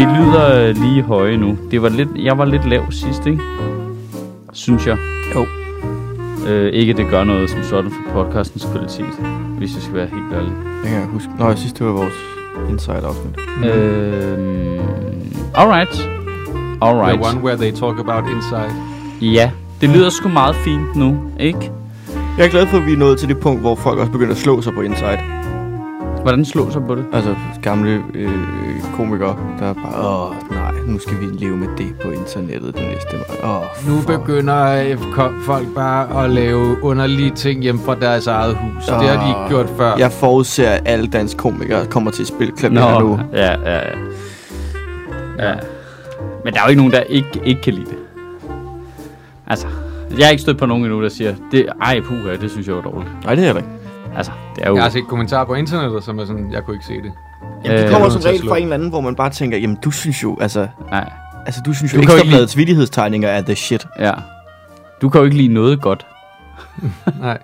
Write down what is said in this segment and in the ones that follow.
Vi lyder øh, lige høje nu. Det var lidt, jeg var lidt lav sidst, ikke? Synes jeg. Jo. Øh, ikke at det gør noget som sådan for podcastens kvalitet, hvis jeg skal være helt ærlig. Jeg kan huske. Nå, jeg synes, det var vores inside-afsnit. Mm. Øh, alright. Alright. The one where they talk about inside. Ja, det lyder sgu meget fint nu, ikke? Jeg er glad for, at vi er nået til det punkt, hvor folk også begynder at slå sig på inside. Hvordan slå sig på det? Altså gamle øh, komikere, der er bare, åh nej, nu skal vi leve med det på internettet det næste år. Åh, Nu fuck. begynder folk bare at lave underlige ting hjem fra deres eget hus. Det har de ikke gjort før. Jeg forudser, at alle danske komikere kommer til at spille klaver nu. Ja, ja, ja. ja. Men der er jo ikke nogen, der ikke, ikke kan lide det. Altså, jeg har ikke stødt på nogen endnu, der siger, det, ej puha, det synes jeg var dårligt. Nej, det er det ikke. Altså, det er jo... Jeg har set kommentarer på internettet, som er sådan, jeg kunne ikke se det. Jamen, det Øh, kommer jeg som regel fra en eller anden, hvor man bare tænker, jamen du synes jo, altså, Nej, altså du synes jo, Du kan jo ikke ekstrabladets vittighedstegninger er the shit. ja. Du kan jo ikke lide noget godt. Nej.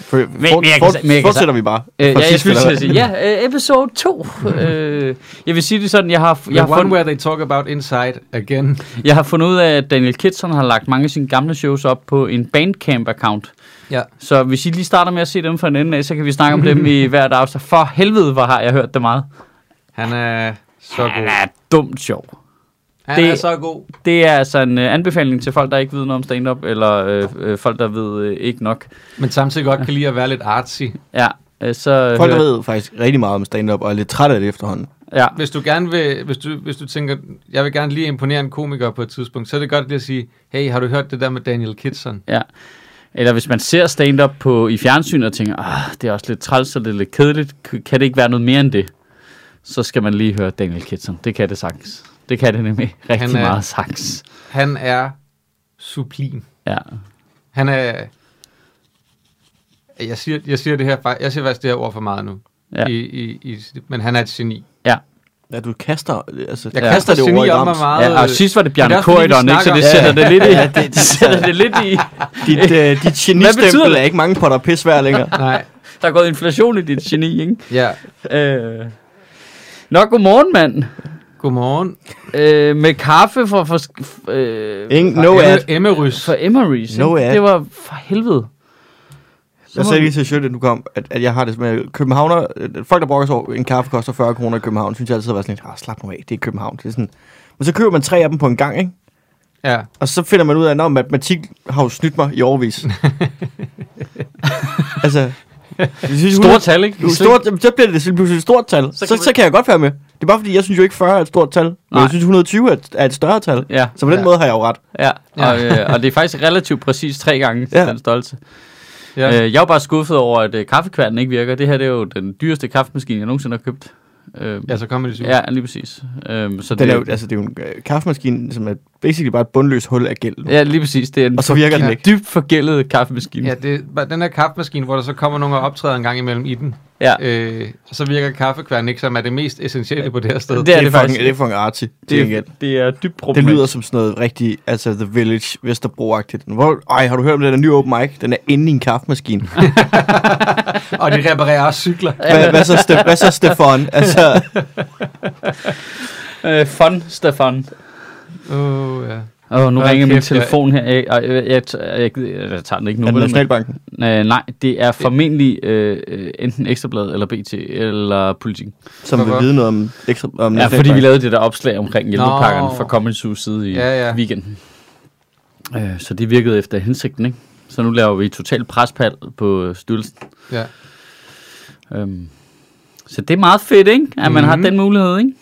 For, men fort, jeg kan fort, så- men jeg kan fortsætter vi bare. Øh, ja, jeg skulle sige, ja, øh, episode 2. øh, jeg vil sige det sådan, jeg har, jeg har, one fund, where they talk about inside again. jeg har fundet ud af, at Daniel Kitson har lagt mange af sine gamle shows op på en Bandcamp-account. Ja. Så hvis I lige starter med at se dem fra en ende af, så kan vi snakke om dem i hvert afsnit. For helvede, hvor har jeg hørt det meget. Han er så Han god. er dumt sjov. Han det- er så god. Det er altså en uh, anbefaling til folk, der ikke ved noget om stand-up, eller øh, øh, folk, der ved øh, ikke nok. Men samtidig godt kan lide at være lidt artsy. Ja, øh, så... Folk, der ved faktisk rigtig meget om stand-up, og er lidt træt af det efterhånden. Ja, Hvis du gerne vil, hvis du, hvis du tænker, jeg vil gerne lige imponere en komiker på et tidspunkt, så er det godt lige at sige, hey, har du hørt det der med Daniel Kitson? ja. Eller hvis man ser stand-up på, i fjernsyn og tænker, ah, det er også lidt træls og det er lidt kedeligt, kan det ikke være noget mere end det? Så skal man lige høre Daniel Kitson. Det kan det sagtens. Det kan det nemlig rigtig Han er- meget sagtens. Han er sublim. Ja. Han er... Jeg siger, jeg siger det her, jeg siger faktisk det her ord for meget nu. Ja. I, i, i, men han er et geni. Ja. Ja, du kaster, altså, Jeg ja. kaster det ord i om mig grams. meget. ja og sidst var det Bjørn Korydon, ikke? Så det sætter det lidt i. Ja, det, det sætter det lidt i. Dit, uh, dit betyder genistempel det? er ikke mange potter pis værd længere. Nej, Der er gået inflation i dit geni, ikke? ja. Øh. Nå, godmorgen, mand. Godmorgen. Øh, med kaffe for, for, øh, Ingen, no ad. Emmerys. for Emery's. No ad. Det var for helvede. Så Jeg sagde lige til Sjøtte, du kom, at, at jeg har det med københavner. øh, Folk, der brokker sig over, en kaffe koster 40 kroner i København, synes jeg altid har været sådan lidt, ah, slap nu af, det er København. Det er sådan, men så køber man tre af dem på en gang, ikke? Ja. Og så finder man ud af, at matematik har jo snydt mig i overvis. altså, jeg Stort tal, ikke? Jo, stort, så bliver det pludselig et stort tal. Så, Så så, kan så, kan jeg godt være med. Det er bare fordi, jeg synes jo ikke 40 er et stort tal. Men Nej. jeg synes 120 er et, er et større tal. Ja, Så på den Ja. måde har jeg jo ret. ja. Ja. Og, øh, og det er faktisk relativt præcis tre gange. Ja. den størrelse. Ja. Øh, jeg er jo bare skuffet over, at øh, kaffekværnen ikke virker. Det her det er jo den dyreste kaffemaskine, jeg nogensinde har købt. Øh, ja, så kommer det syv. ja, lige præcis. Øh, så Den det, er jo, altså, det er jo en øh, kaffemaskine, som er basically bare et bundløst hul af gæld. Ja, lige præcis. Det er en Og så virker den for- ikke. dybt forgældet kaffemaskine. Ja, det er den her kaffemaskine, hvor der så kommer nogle og optræder en gang imellem i den. ja. Øh, og så virker kaffekværnen ikke, som er det mest essentielle på det her sted. Det det, er er det fucking, faktisk. det er fucking arty. Det, det, er, det er dybt det problematisk. lyder som sådan noget rigtig, altså The Village, Vesterbro-agtigt. Hvor, ej, har du hørt om den der nye open mic? Den er inde i en kaffemaskine. og de reparerer også cykler. hvad, hvad, så, Ste- hvad så, Stefan? Altså, Øh, fun, Stefan. Oh, ja. Åh, oh, nu Hold ringer min telefon her. Jeg, jeg, jeg, jeg, jeg, jeg, jeg tager den ikke nu. er det vel, men- Nationalbanken? Øh, nej, det er formentlig øh, enten Ekstrabladet eller BT eller Politik. Som vil vide noget om, ekstra, om Ja, fordi vi Nationalbanken. lavede det der opslag omkring hjælpepakkerne Nå. fra Comedy Zoo side i Ja, ja. weekenden. Øh, så det virkede efter hensigten, ikke? Så nu laver vi totalt prespal på øh, styrelsen. ja. Øhm, så det er meget fedt, ikke? At man har Mhm. den mulighed, ikke?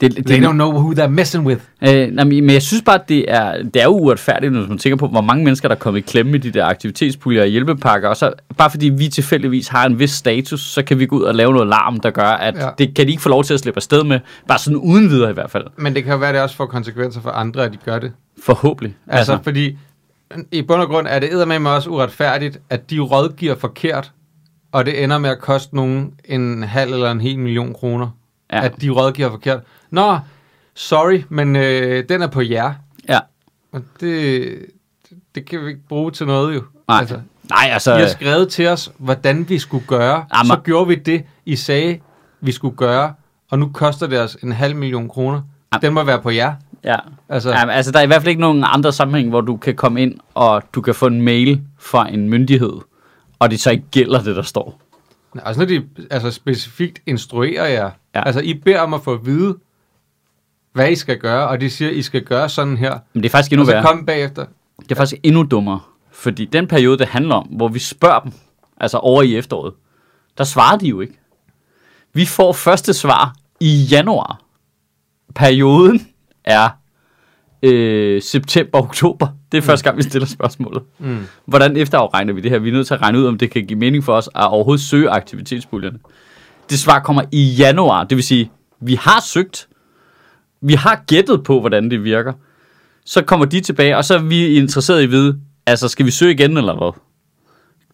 Det, det, They don't know who they're messing with. Øh, nej, men jeg synes bare, at det er, det er jo uretfærdigt, når man tænker på, hvor mange mennesker, der er kommet i klemme i de der aktivitetspuljer og hjælpepakker. Og så bare fordi vi tilfældigvis har en vis status, så kan vi gå ud og lave noget larm, der gør, at Ja. det kan de ikke få lov til at slippe afsted med. Bare sådan uden videre i hvert fald. Men det kan jo være, at det også får konsekvenser for andre, at de gør det. Forhåbentlig. Altså, altså fordi i bund og grund er det med også uretfærdigt, at de rådgiver forkert, og det ender med at koste nogen en halv eller en hel million kroner. Ja. At de rådgiver forkert. Nå, sorry, men øh, den er på jer. ja. Og det, det kan vi ikke bruge til noget jo. Nej. Altså, Nej, altså... I har skrevet til os, hvordan vi skulle gøre. Jamen- Så gjorde vi det, I sagde, vi skulle gøre. og nu koster det os en halv million kroner. Jamen. Den må være på jer. Ja. Altså, Ja, altså, der er i hvert fald ikke nogen andre sammenhæng, hvor du kan komme ind, og du kan få en mail fra en myndighed, og det så ikke gælder det, der står. altså når de altså, specifikt instruerer jer. Ja. Altså, I beder om at få at vide, hvad I skal gøre, og de siger, I skal gøre sådan her. Men det er faktisk endnu og så værre. kom bagefter. Det er faktisk endnu dummere, fordi den periode, det handler om, hvor vi spørger dem, altså over i efteråret, der svarer de jo ikke. Vi får første svar i januar. Perioden er øh, september-oktober. Det er første gang, vi stiller spørgsmålet. Mm. Hvordan efterafregner vi det her? Vi er nødt til at regne ud, om det kan give mening for os at overhovedet søge aktivitetspuljerne. Det svar kommer i januar, det vil sige, vi har søgt, vi har gættet på, hvordan det virker. Så kommer de tilbage, og så er vi interesseret i at vide, altså skal vi søge igen, eller hvad?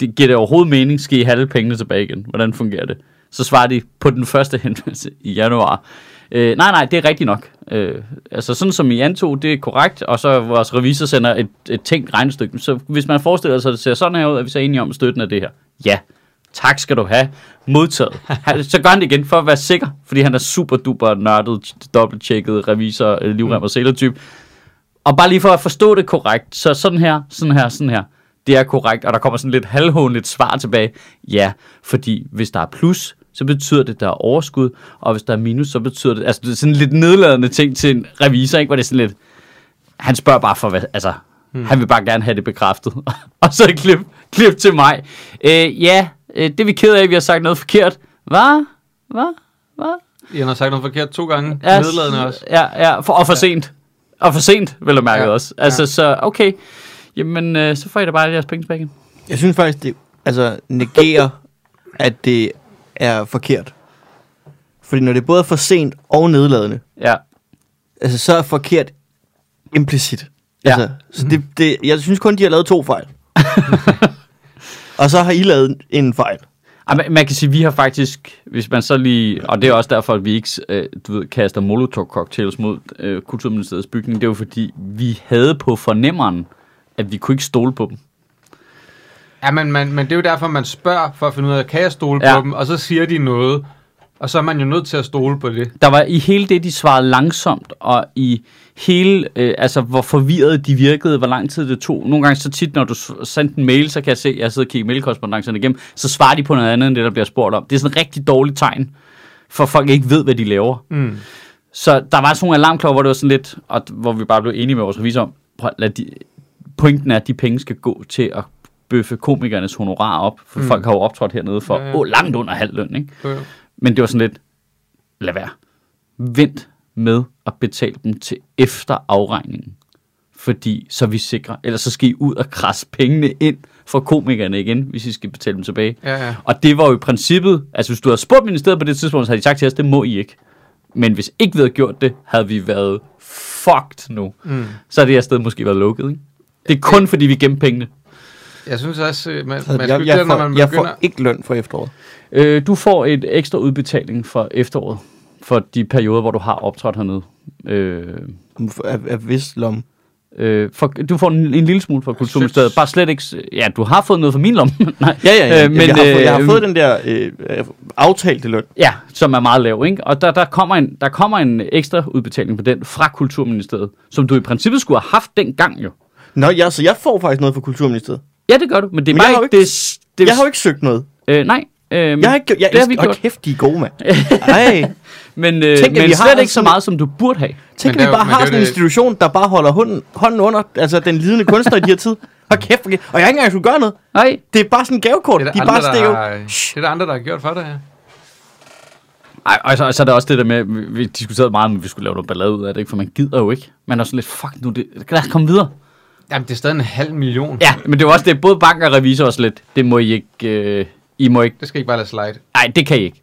Det giver det overhovedet mening? Skal I have alle pengene tilbage igen? Hvordan fungerer det? Så svarer de på den første henvendelse i januar. Øh, nej, nej, det er rigtigt nok. Øh, altså sådan som I antog, det er korrekt, og så vores revisor sender et, et tænkt regnestykke. Så hvis man forestiller sig, at det ser sådan her ud, at vi så enige om støtten af det her. Ja, tak skal du have. Modtaget. Han- Så gør han det igen for at være sikker, fordi han er super duper nørdet, dobbelttjekket revisor, øh, livrem og sælertype. Og bare lige for at forstå det korrekt, så sådan her, sådan her, sådan her. Det er korrekt, og der kommer sådan lidt halvhånligt svar tilbage. Ja, fordi hvis der er plus, så betyder det, at der er overskud, og hvis der er minus, så betyder det, altså det er sådan lidt nedladende ting til en revisor, ikke? Hvor det er sådan lidt, han spørger bare for, hvad, altså, hmm. han vil bare gerne have det bekræftet. og så klip, klip til mig. Øh, ja, øh, det er vi ked af, vi har sagt noget forkert. Hvad? Hvad? Hvad? I har sagt noget forkert to gange. Ja, Nedladende også. Ja, ja for, og for sent. Og for sent, vil jeg mærke ja, også. Altså, ja. så okay. Jamen, øh, så får I da bare jeres penge tilbage igen. Jeg synes faktisk, det altså, negerer, at det er forkert. Fordi når det både er for sent og nedladende, Ja. altså, så er forkert implicit. Ja. Altså, så det, det, jeg synes kun, de har lavet to fejl. og så har I lavet en fejl. Ej, man, man kan sige, vi har faktisk, hvis man så lige, og det er også derfor, at vi ikke øh, du ved, kaster molotov-cocktails mod øh, Kulturministeriets bygning, det er jo fordi, vi havde på fornemmeren, at vi kunne ikke stole på dem. Ja, men, men, men det er jo derfor, man spørger for at finde ud af, kan jeg stole Ja. på dem? Og så siger de noget, og så er man jo nødt til at stole på det. Der var i hele det, de svarede langsomt, og i hele, øh, altså hvor forvirret de virkede, hvor lang tid det tog. Nogle gange så tit, når du sendte en mail, så kan jeg se, at jeg sidder og kigger mailkorrespondancerne igennem, så svarer de på noget andet, end det, der bliver spurgt om. Det er sådan et rigtig dårligt tegn, for folk ikke ved, hvad de laver. Mm. Så der var sådan nogle alarmklokker, hvor det var sådan lidt, og hvor vi bare blev enige med vores revisor om, prøv, lad de, pointen er, at de penge skal gå til at bøffe komikernes honorar op, for mm. Folk har jo optrådt hernede for Ja, ja, ja. Åh, langt under halv løn, ikke? Jo, jo. Men det var sådan lidt, lad være. Vent med at betale dem til efter afregningen. Fordi så er vi sikre. Ellers så skal I ud og krasse pengene ind for komikerne igen, hvis I skal betale dem tilbage. Ja, ja. Og det var jo i princippet, altså hvis du havde spurgt ministeriet på det tidspunkt, så havde de sagt til os, det må I ikke. Men hvis ikke vi havde gjort det, havde vi været fucked nu. Mm. Så havde det her sted måske været lukket, ikke? Det er kun fordi, vi gemte pengene. Jeg synes også, øh, man, man jeg, jeg, jeg, når man jeg begynder... får ikke løn for efteråret. Øh, du får et ekstra udbetaling for efteråret, for de perioder, hvor du har optrådt hernede. Øh, Af, af vis lomme. øh, for, du får en, en lille smule fra Kulturministeriet. Bare slet ikke... Ja, du har fået noget fra min lomme. Nej. Ja, ja, ja. Øh, men, jeg, har, fået, jeg har øh, fået den der øh, aftalte løn. Ja, som er meget lav, ikke? Og der, der, kommer en, der kommer en ekstra udbetaling på den fra Kulturministeriet, som du i princippet skulle have haft dengang jo. Nå, ja, så jeg får faktisk noget fra Kulturministeriet. Ja, det gør du, men det er Men bare jeg har ikke... jo Det, det, Jeg har jo ikke søgt noget. øh, nej, øh, Jeg har ikke. Jeg, det har vi gjort. kæft, de er gode, mand. Ej, Men, øh, Tænk, men vi har slet ikke så meget, som du burde have. tænk, at vi bare har sådan en institution, der bare holder hånden, hånden under altså den lidende kunstner i de her tid. Hold kæft, og jeg har ikke engang skulle gøre noget. Nej, Det er bare sådan en gavekort. Det er De der bare andre, stikker. der, har, det er der andre, der har gjort for dig, ja. Ej, og så, så er der også det der med, vi, vi diskuterede meget om, at vi skulle lave noget ballade ud af det, ikke? for man gider jo ikke. Man er sådan lidt, fuck nu, det, lad os komme videre. Jamen, det er stadig en halv million. Ja, men det er også det, både bank og revisor også lidt, det må I ikke, øh, I må ikke, Det skal ikke bare lade slide. nej, det kan I ikke.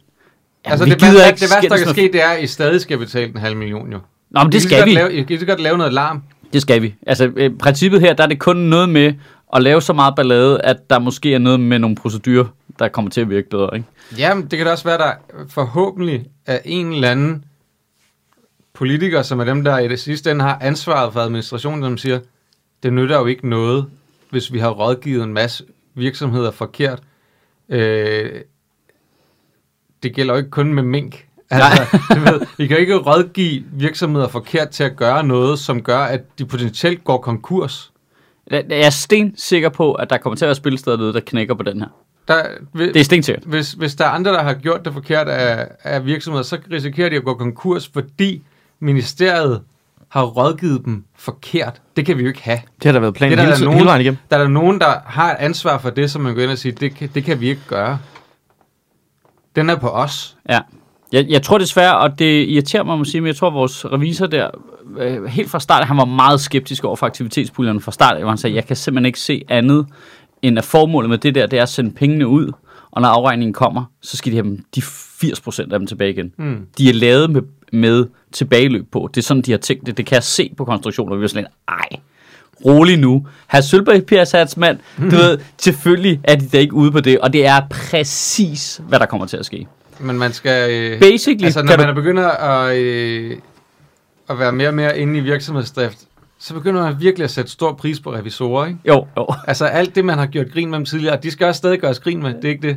Ja, altså, det, gider værste, ikke det værste, der kan ske, det er, at I stadig skal betale en halv million, jo. Nå, men det I skal vi. Lave, I kan godt lave noget larm. Det skal vi. Altså, øh, princippet her, der er det kun noget med at lave så meget ballade, at der måske er noget med nogle procedurer, der kommer til at virke bedre, ikke? Jamen, det kan da også være, der forhåbentlig er en eller anden politiker, som er dem, der i det sidste ende har ansvaret for administrationen, som siger, det nytter jo ikke noget, hvis vi har rådgivet en masse virksomheder forkert. Øh, det gælder jo ikke kun med mink. Altså, du ved, I kan ikke rådgive virksomheder forkert til at gøre noget, som gør, at de potentielt går konkurs. Jeg er sten sikker på, at der kommer til at være spilsteder derude, der knækker på den her. Der, Det er stensikkert. hvis, hvis der er andre, der har gjort det forkert af, af virksomheder, så risikerer de at gå konkurs, fordi ministeriet har rådgivet dem forkert. Det kan vi jo ikke have. Det har der været planen Det er der hele, tiden- nogen- hele vejen igennem. Der er der nogen, der har et ansvar for det, som man går ind og siger, det kan, det kan vi ikke gøre. Den er på os. Ja. Jeg, jeg tror desværre, og det irriterer mig, må sige, men jeg tror, at vores revisor der, øh, helt fra start, han var meget skeptisk over for aktivitetspuljerne fra start, hvor han sagde, jeg kan simpelthen ikke se andet, end at formålet med det der, det er at sende pengene ud, og når afregningen kommer, så skal de have dem, de 80% af dem tilbage igen. Mm. De er lavet med, med tilbageløb på. Det er sådan, de har tænkt det. Det kan jeg se på konstruktioner. Vi er sådan lidt, ej, rolig nu. Herr Sølberg P.S. mand, du ved, selvfølgelig er de da ikke ude på det, og det er præcis, hvad der kommer til at ske. Men man skal... Øh, Basically, altså, når man du- er begynder at, øh, at være mere og mere inde i virksomhedsdrift, så begynder man virkelig at sætte stor pris på revisorer, ikke? Jo, jo. Altså alt det, man har gjort grin med dem tidligere, de skal også stadig gøres grin med, det er ikke det.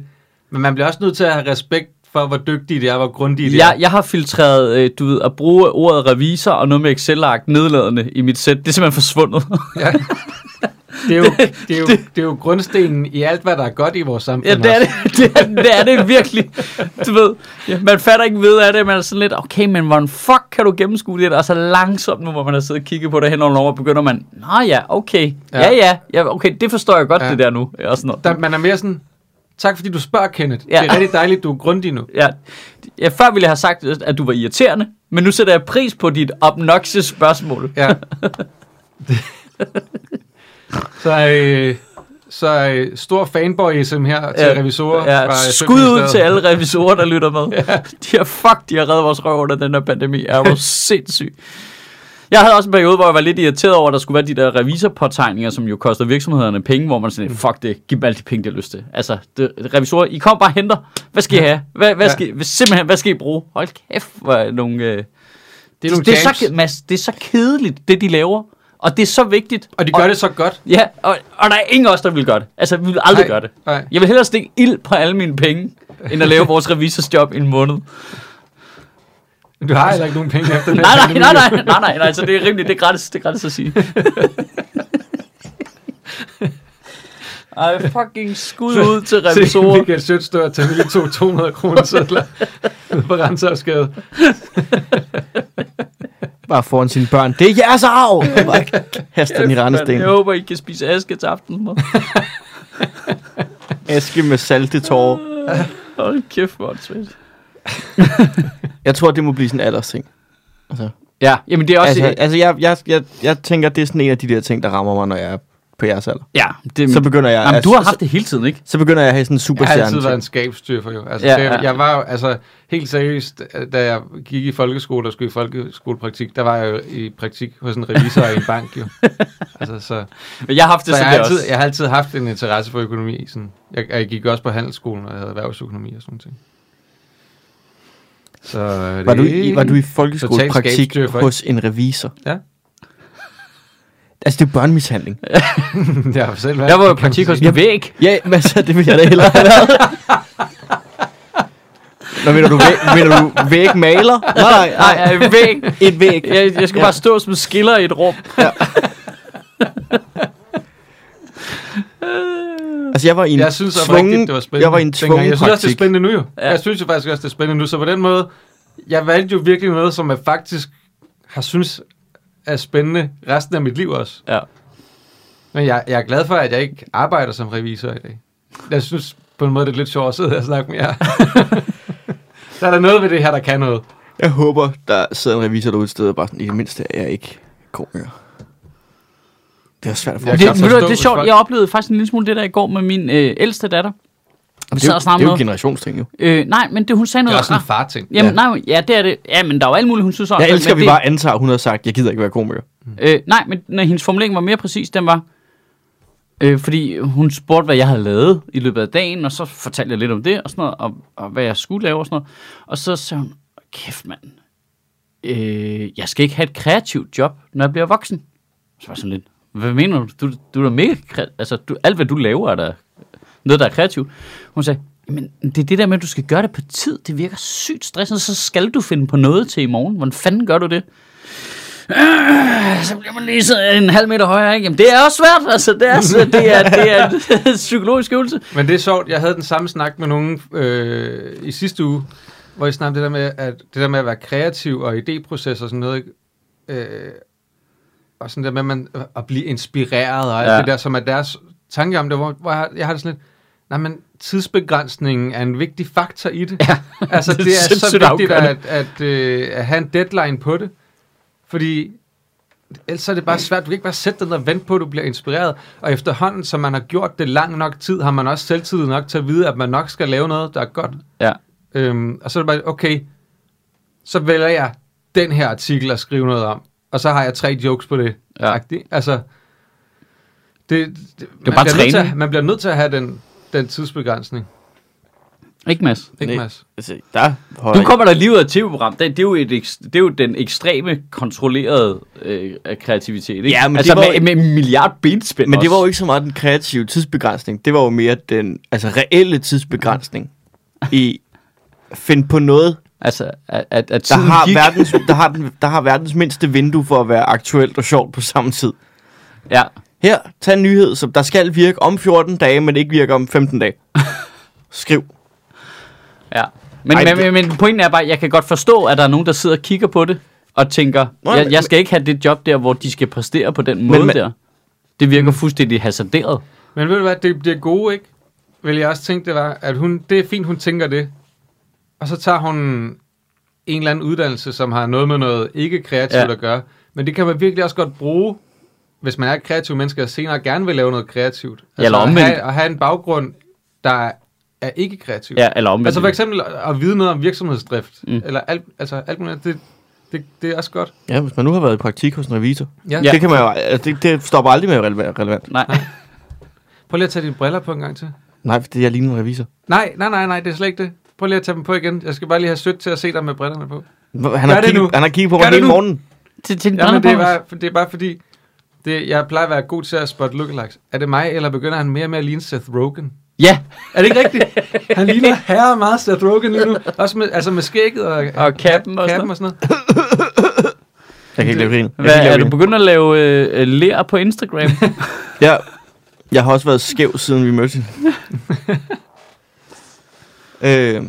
Men man bliver også nødt til at have respekt for, hvor dygtige de er, hvor grundige de Jeg, er. jeg har filtreret, øh, du ved, at bruge ordet revisor og noget med Excel-ark nedladende i mit sæt. Det er simpelthen forsvundet. Ja. Det er, jo, det, er jo, det er jo grundstenen i alt, hvad der er godt i vores samfund. ja, det er det. Det er, det er det virkelig. Du ved, ja, man fatter ikke ved af det. Man er sådan lidt, okay, men hvordan fuck kan du gennemskue det? Og så langsomt nu, hvor man har siddet og kigget på det hen over år, begynder man, nå ja, okay. Ja, Ja. ja, ja okay, det forstår jeg godt, Ja. det der nu. Og sådan noget. Der, man er mere sådan, tak fordi du spørger, Kenneth. Ja. Det er rigtig dejligt, du er grundig nu. Ja, ja, før ville jeg have sagt, at du var irriterende, men nu sætter jeg pris på dit obnoxious spørgsmål. Ja. så øh, så øh, stor fanboyism her til Ja, revisorer. Ja, fra skud ud til alle revisorer, der lytter med. ja. De har fuck, de har reddet vores røv under den her pandemi. Er jo sindssyg. Jeg havde også en periode, hvor jeg var lidt irriteret over, at der skulle være de der revisorpåtegninger, som jo koster virksomhederne penge, hvor man sådan, fuck det, giv dem alle de penge, de har lyst til. Altså, det, revisorer, I kommer bare og henter. Hvad skal I have? Hvad, hvad Ja. skal, I- simpelthen, hvad skal I bruge? Hold kæft, hvor er nogle... Øh, Det er nogle det, er jams. så, Mads, det er så kedeligt, det de laver. Og det er så vigtigt. Og de gør det så godt. Ja, og, og der er ingen af os, der vil gøre det. Altså, vi vil aldrig Nej, gøre det. nej. Jeg vil hellere stikke ild på alle mine penge, end at lave vores revisorsjob i en måned. Du har heller ikke nogen penge efter den Nej, nej, nej, nej, nej, nej, nej, så det er rimeligt, det er gratis, det er gratis at sige. Ej, fucking skud ud til Se revisorer. Michael Sødt stå og tage lige to 200 kroner sædler på Renshavsgade. Bare foran sine børn. Det er jeres arv! Bare Haster den i rendesten. Jeg håber, I kan spise aske til aftensmad. Aske med salte tårer. Hold kæft, hvor er det svært. Jeg tror, det må blive sådan en aldersting. Altså, Ja, jamen det er også... altså, altså jeg, jeg, jeg, jeg tænker, det er sådan en af de der ting, der rammer mig, når jeg er på jeres alder. ja, det, Så begynder jeg... jamen, at- du har haft det hele tiden, ikke? Så begynder jeg at have sådan en Jeg har altid været en skabstyr jo. Altså, Ja, ja, jeg var jo, altså, helt seriøst, da jeg gik i folkeskole og skulle i folkeskolepraktik, der var jeg jo i praktik hos en revisor i en bank jo. Altså, så, Men jeg har haft det så jeg, sådan har der altid, også. jeg har altid haft en interesse for økonomi. Sådan. Jeg, jeg gik også på handelsskolen, og jeg havde erhvervsøkonomi og sådan noget. Så øh, Var du, det- i, var du i folkeskolepraktik hos en revisor? Ja. Altså, det er børnemishandling. jeg har selv været Jeg var jo det, praktik hos en væg. Ja, men så det vil jeg da hellere have været. Nå, mener du, væg, mener du vægmaler? Nej, nej, Nej, en væg. Et væg. Jeg, jeg skulle Ja. bare stå som skiller i et rum. Altså, jeg var i en Jeg synes tvungen, det var spændende. Jeg var i en tvungen Jeg synes også, det er praktik. spændende nu jo. Ja. Ja. Jeg synes jo faktisk også, det er spændende nu. Så på den måde, jeg valgte jo virkelig noget, som jeg faktisk har synes er spændende resten af mit liv også. Ja. Men jeg, jeg er glad for, at jeg ikke arbejder som revisor i dag. Jeg synes på en måde, det er lidt sjovt at sidde her og snakke med jer. der er der noget ved det her, der kan noget. Jeg håber, der sidder en revisor derude et sted, og bare sådan, i det mindste er jeg ikke komiker. Det er svært at få. Jeg Det, kan det, det, forstå, det er sjovt, folk- jeg oplevede faktisk en lille smule det der i går med min øh, ældste datter. Vi det, sad er jo, og det er jo noget. generationsting, jo. Øh, nej, men det, hun sagde Det er noget. også en far-ting. Jamen, Ja. nej, ja, det er det. Ja, men der er jo alt muligt, hun synes om. Jeg elsker, at vi det, bare antager, at hun har sagt, jeg gider ikke være komiker. Øh, nej, men når hendes formulering var mere præcis, den var, øh, fordi hun spurgte, hvad jeg havde lavet i løbet af dagen, og så fortalte jeg lidt om det, og sådan noget, og, og hvad jeg skulle lave og sådan noget. Og så sagde hun, kæft mand, øh, jeg skal ikke have et kreativt job, når jeg bliver voksen. Så var jeg sådan lidt, hvad mener du? Du, du er da mega kreativ. Altså, du, alt hvad du laver er da noget, der er kreativt. Hun sagde, Men det er det der med, at du skal gøre det på tid. Det virker sygt stressende. Så skal du finde på noget til i morgen. Hvordan fanden gør du det? Øh, Så bliver man lige så en halv meter højere, ikke? Jamen, det er også svært. Altså, det er, så- det er, det er en psykologisk øvelse. Men det er sjovt, jeg havde den samme snak med nogen øh, i sidste uge, hvor jeg snakkede det der med, at det der med at være kreativ og idéproces og sådan noget, ikke? øh, og sådan der med at, man, at blive inspireret og alt Ja. det der, som er deres tanke om det, hvor, hvor jeg, jeg har det sådan lidt, nej, men tidsbegrænsningen er en vigtig faktor i det. Ja. Altså, Det er det er så sindssygt vigtigt at, afgørende. at, øh, at have en deadline på det, fordi ellers er det bare svært. Du kan ikke bare sætte dig ned og vente på, at du bliver inspireret. Og efterhånden, som man har gjort det lang nok tid, har man også selvtid nok til at vide, at man nok skal lave noget, der er godt. Ja. Øhm, og så er det bare, okay, så vælger jeg den her artikel at skrive noget om. Og så har jeg tre jokes på det. Ja. Altså, det, det, man bare bliver nødt til, træning. at- man bliver nødt til at have den, den tidsbegrænsning. Ikke, Mads? Ikke. Mads? Altså, der Nu kommer der lige ud af tv-program. Det, det, er jo et, det er jo den ekstreme, kontrollerede øh, af kreativitet. Ikke? Ja, men altså det var- med, med en milliard benspænd Men det var også. jo ikke så meget den kreative tidsbegrænsning. Det var jo mere den altså, reelle tidsbegrænsning i finde på noget, Altså, at, at, at der tiden har, gik. verdens, der, har den, der har verdens mindste vindue for at være aktuelt og sjovt på samme tid. Ja. Her, tag en nyhed, som der skal virke om 14 dage, men ikke virker om 15 dage. Skriv. Ja. Men, Ej, men, det- men, pointen er bare, at jeg kan godt forstå, at der er nogen, der sidder og kigger på det, og tænker, Nå, jeg, jeg skal ikke have det job der, hvor de skal præstere på den måde men- der. Det virker fuldstændig hasarderet. Men ved du hvad, det, det gode, ikke? Vil jeg også tænke, det var, at hun, det er fint, hun tænker det. Og så tager hun en eller anden uddannelse, som har noget med noget ikke kreativt Ja. at gøre. Men det kan man virkelig også godt bruge, hvis man er et kreativ menneske, og senere gerne vil lave noget kreativt. Altså Ja, eller at omvendt. have, at have en baggrund, der er ikke kreativ. Ja, eller omvendt. Altså for eksempel at- at vide noget om virksomhedsdrift, Mm. eller alt, altså alt muligt, det, det, det er også godt. Ja, hvis man nu har været i praktik hos en revisor. Ja. Ja. Det, kan man jo, altså, det, det stopper aldrig med at være relevant-. Nej. Prøv lige at tage dine briller på en gang til. Nej, fordi jeg ligner en revisor. Nej, nej, nej, nej, det er slet ikke det. Prøv lige at tage dem på igen. Jeg skal bare lige have sødt til at se dig med brillerne på. Han har, kigget, nu. han har kigget på mig det hele morgenen. Til, til Ja, men det er, bare, det er bare fordi, det, jeg plejer at være god til at spotte lookalikes. Er det mig, eller begynder han mere og mere at ligne Seth Rogen? Ja, Er det ikke rigtigt? Han ligner herre meget Seth Rogen lige nu. Også med, altså med skægget og, Og kappen og kappen og sådan noget. Jeg kan ikke lave grin. Hvad, ikke er lave du begyndt at lave øh, øh, lær på Instagram? Ja, jeg har også været skæv, siden vi mødte. øh, nej,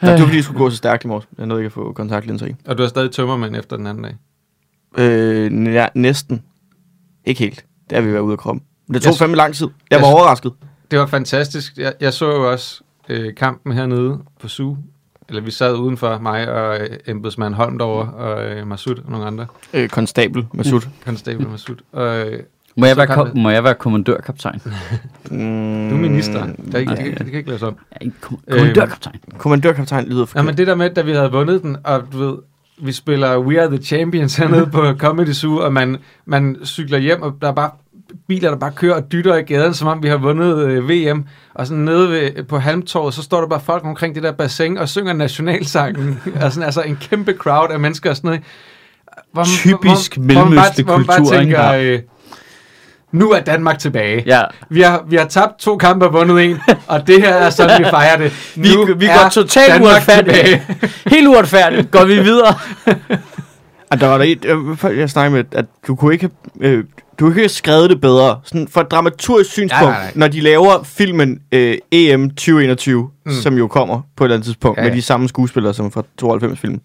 det var fordi, jeg skulle gå så stærkt i morges. Jeg nåede ikke at få kontaktlinser i. Og du er stadig tømmermænd efter den anden dag. Øh, ja, næsten. Ikke helt. Det er vi været ude af kroppen. Men det tog Jeg- fandme lang tid. Jeg var jeg- overrasket. Det var fantastisk. Jeg, jeg så jo også øh, kampen hernede på SU. Eller vi sad udenfor, mig og øh, embedsmand Holm derovre, og øh, Masud og nogle andre. Øh, konstabel Masud. Konstabel Masud. Og, øh, Må jeg, Så være, kan ko- må jeg være kommandørkaptajn? Mm, du er minister. Det, er ikke, nej. det, kan, det kan ikke laves om. Jeg er ikke kom- kommandørkaptajn. Kommandørkaptajn lyder Ja, forkert. men det der med, da vi havde vundet den, og du ved, vi spiller We Are The Champions hernede på Comedy Zoo, og man, man cykler hjem, og der er bare biler, der bare kører og dytter i gaden, som om vi har vundet øh, VM. Og sådan nede ved, på Halmtorvet, så står der bare folk omkring det der bassin og synger nationalsangen. og sådan, altså en kæmpe crowd af mennesker og sådan noget. Hvor, Typisk hvor, hvor, man bare- mellemøstlig hvor man bare kultur, ikke? tænker, øh, nu er Danmark tilbage. Ja, Vi har, vi har tabt to kampe og vundet en, og det her er sådan, vi fejrer det. vi, Nu vi er går totalt Danmark uretfærdigt. tilbage. Helt uretfærdigt. Går vi videre. Og der var der et, jeg snakkede med, at du kunne ikke øh, du kunne ikke have skrevet det bedre. Sådan fra et dramaturgisk synspunkt, Nej, nej, nej. når de laver filmen øh, EM 2021, Mm. som jo kommer på et eller andet tidspunkt, Ja, ja, med de samme skuespillere som fra 92-filmen,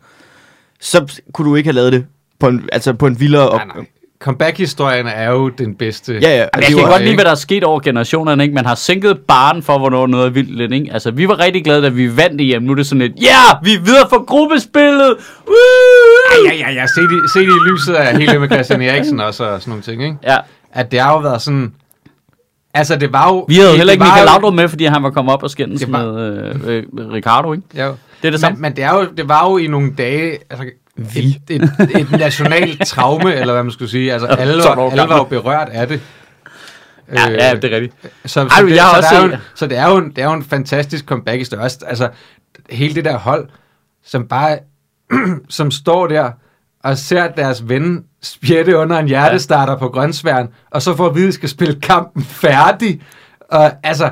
så kunne du ikke have lavet det på en, altså på en vildere... Nej, nej. Comeback-historien er jo den bedste. Ja, ja. Jeg det kan var- godt lide, hvad der er sket over generationerne. Ikke? Man har sænket baren for, hvornår noget er vildt lidt. Ikke? Altså, vi var rigtig glade, da vi vandt hjem. Nu er det sådan lidt, ja, yeah, vi er videre for gruppespillet. Woo! Ja, ja, ja. Se det, se det i lyset af hele med Christian Eriksen også og sådan nogle ting, ikke? Ja, At det har jo været sådan... Altså, det var jo... vi havde jo heller ikke Michael Laudrup med, fordi han var kommet op og skændes var- med øh, øh, Ricardo. Ikke? Ja. Det er det samme. men, men det, er jo, det var jo i nogle dage... Altså, Vi. et, et, et nationalt traume, eller hvad man skulle sige. Altså, alle, 12 år var, alle var jo berørt af det. Ja, Øh, ja, det er rigtigt. Så, så, Ej, det, jeg har så, også er en- så det er jo en, det er jo en fantastisk comeback i størst. Altså, hele det der hold, som bare, som står der og ser deres ven spjætte under en hjertestarter ja. på grøntsværen, og så får at vide, at skal spille kampen færdig. Og altså,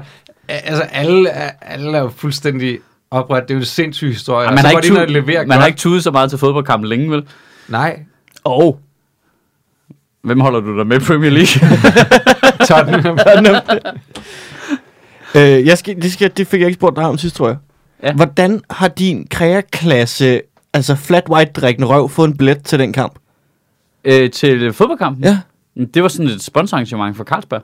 Altså, alle, alle er jo fuldstændig opret. Det er jo en sindssyg historie. Ja, Og man, så har ikke de ind og tu- leverer man har ikke tudet så meget til fodboldkampen længe, vel? Nej. Og hvem holder du der med Premier League? Tottenham. Øh, jeg skal, det, skal, det fik jeg ikke spurgt dig om sidst, tror jeg. Ja. Hvordan har din kreaklasse, altså flat white drikkende røv, fået en billet til den kamp? øh, til fodboldkampen? Ja. Det var sådan et sponsorarrangement for Carlsberg.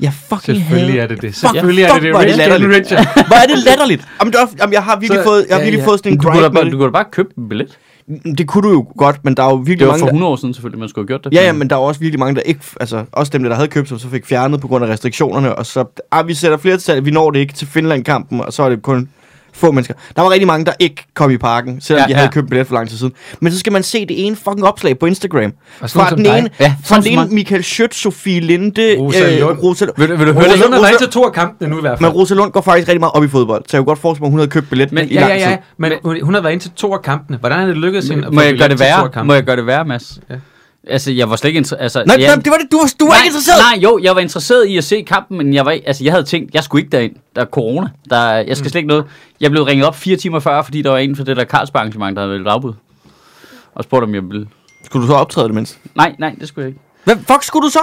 Jeg fucking Selvfølgelig hader- er det det. Fuck, Selvfølgelig er fuck, det det. hvor er det Rich latterligt. richer. Hvor er det latterligt. Jamen, det er, jamen, jeg har virkelig, Så- fået, jeg har ja, virkelig ja. fået sådan en Du kunne, da bare, du kunne da bare købe en billet. det. Det kunne du jo godt, men der er jo virkelig Det var mange, for der, 100 år siden selvfølgelig, man skulle have gjort det. Ja, ja, men der er også virkelig mange, der ikke... Altså, også dem, der havde købt, som så fik fjernet på grund af restriktionerne, og så... Ah, vi sætter flere til, vi når det ikke til Finland-kampen, og så er det kun få mennesker. Der var rigtig mange, der ikke kom i parken, selvom Ja, ja, de havde ja. købt billet for lang tid siden. Men så skal man se det ene fucking opslag på Instagram. Fra den ene, Ja, fra den ene. Michael Schødt, Sofie Linde, Rosa Lund. Rosa, Vil, du- vil du høre Rosa Lund er til to af kampene nu i hvert fald. men Rosa Lund går faktisk rigtig meget op i fodbold, så jeg kunne godt forestille mig, at hun havde købt billet Men- i Ja, lang ja, ja. tid. Men hun, hun har været ind til to af kampene. Hvordan er det lykkedes hende at Må få jeg gøre billet det til to af kampene? Må jeg gøre det værre, Mads? Ja. Altså, jeg var slet ikke interesseret. Altså, Nej, nej, det var det. Du var, du var nej, ikke interesseret. Nej, jo, jeg var interesseret i at se kampen, men jeg, var, altså, jeg havde tænkt, jeg skulle ikke derind. Der er corona. Der, er- jeg skal Mm. slet ikke noget. Jeg blev ringet op fire timer før, fordi der var en for det der Carlsberg arrangement, der havde været afbud. Og spurgte, om jeg ville... Skulle du så optræde det mindst? Nej, nej, det skulle jeg ikke. Hvad fuck skulle du så?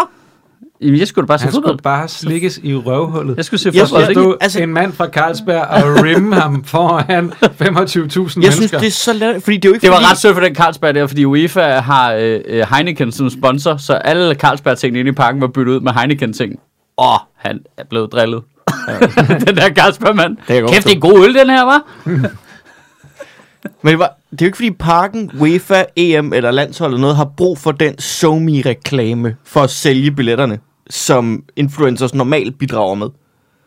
Jamen, jeg skulle bare se Han fodbold. skulle bare slikkes i røvhullet. Jeg skulle se Jeg fodbold. synes, ikke? stå altså- altså, en mand fra Carlsberg og rimme ham foran 25.000 Jeg synes, mennesker. det er så let, fordi det er jo ikke Det var fordi, ret sødt for den Carlsberg der, fordi UEFA har øh, øh, Heineken som sponsor, så alle Carlsberg-tingene inde i parken var byttet ud med Heineken-ting. Åh, han er blevet drillet. den der Carlsberg-mand. kan jeg godt Kæft, det er en god øl, den her, var. Men det, var, det er jo ikke fordi parken, UEFA, EM eller landsholdet eller noget har brug for den SoMe-reklame for at sælge billetterne, som influencers normalt bidrager med. Nå,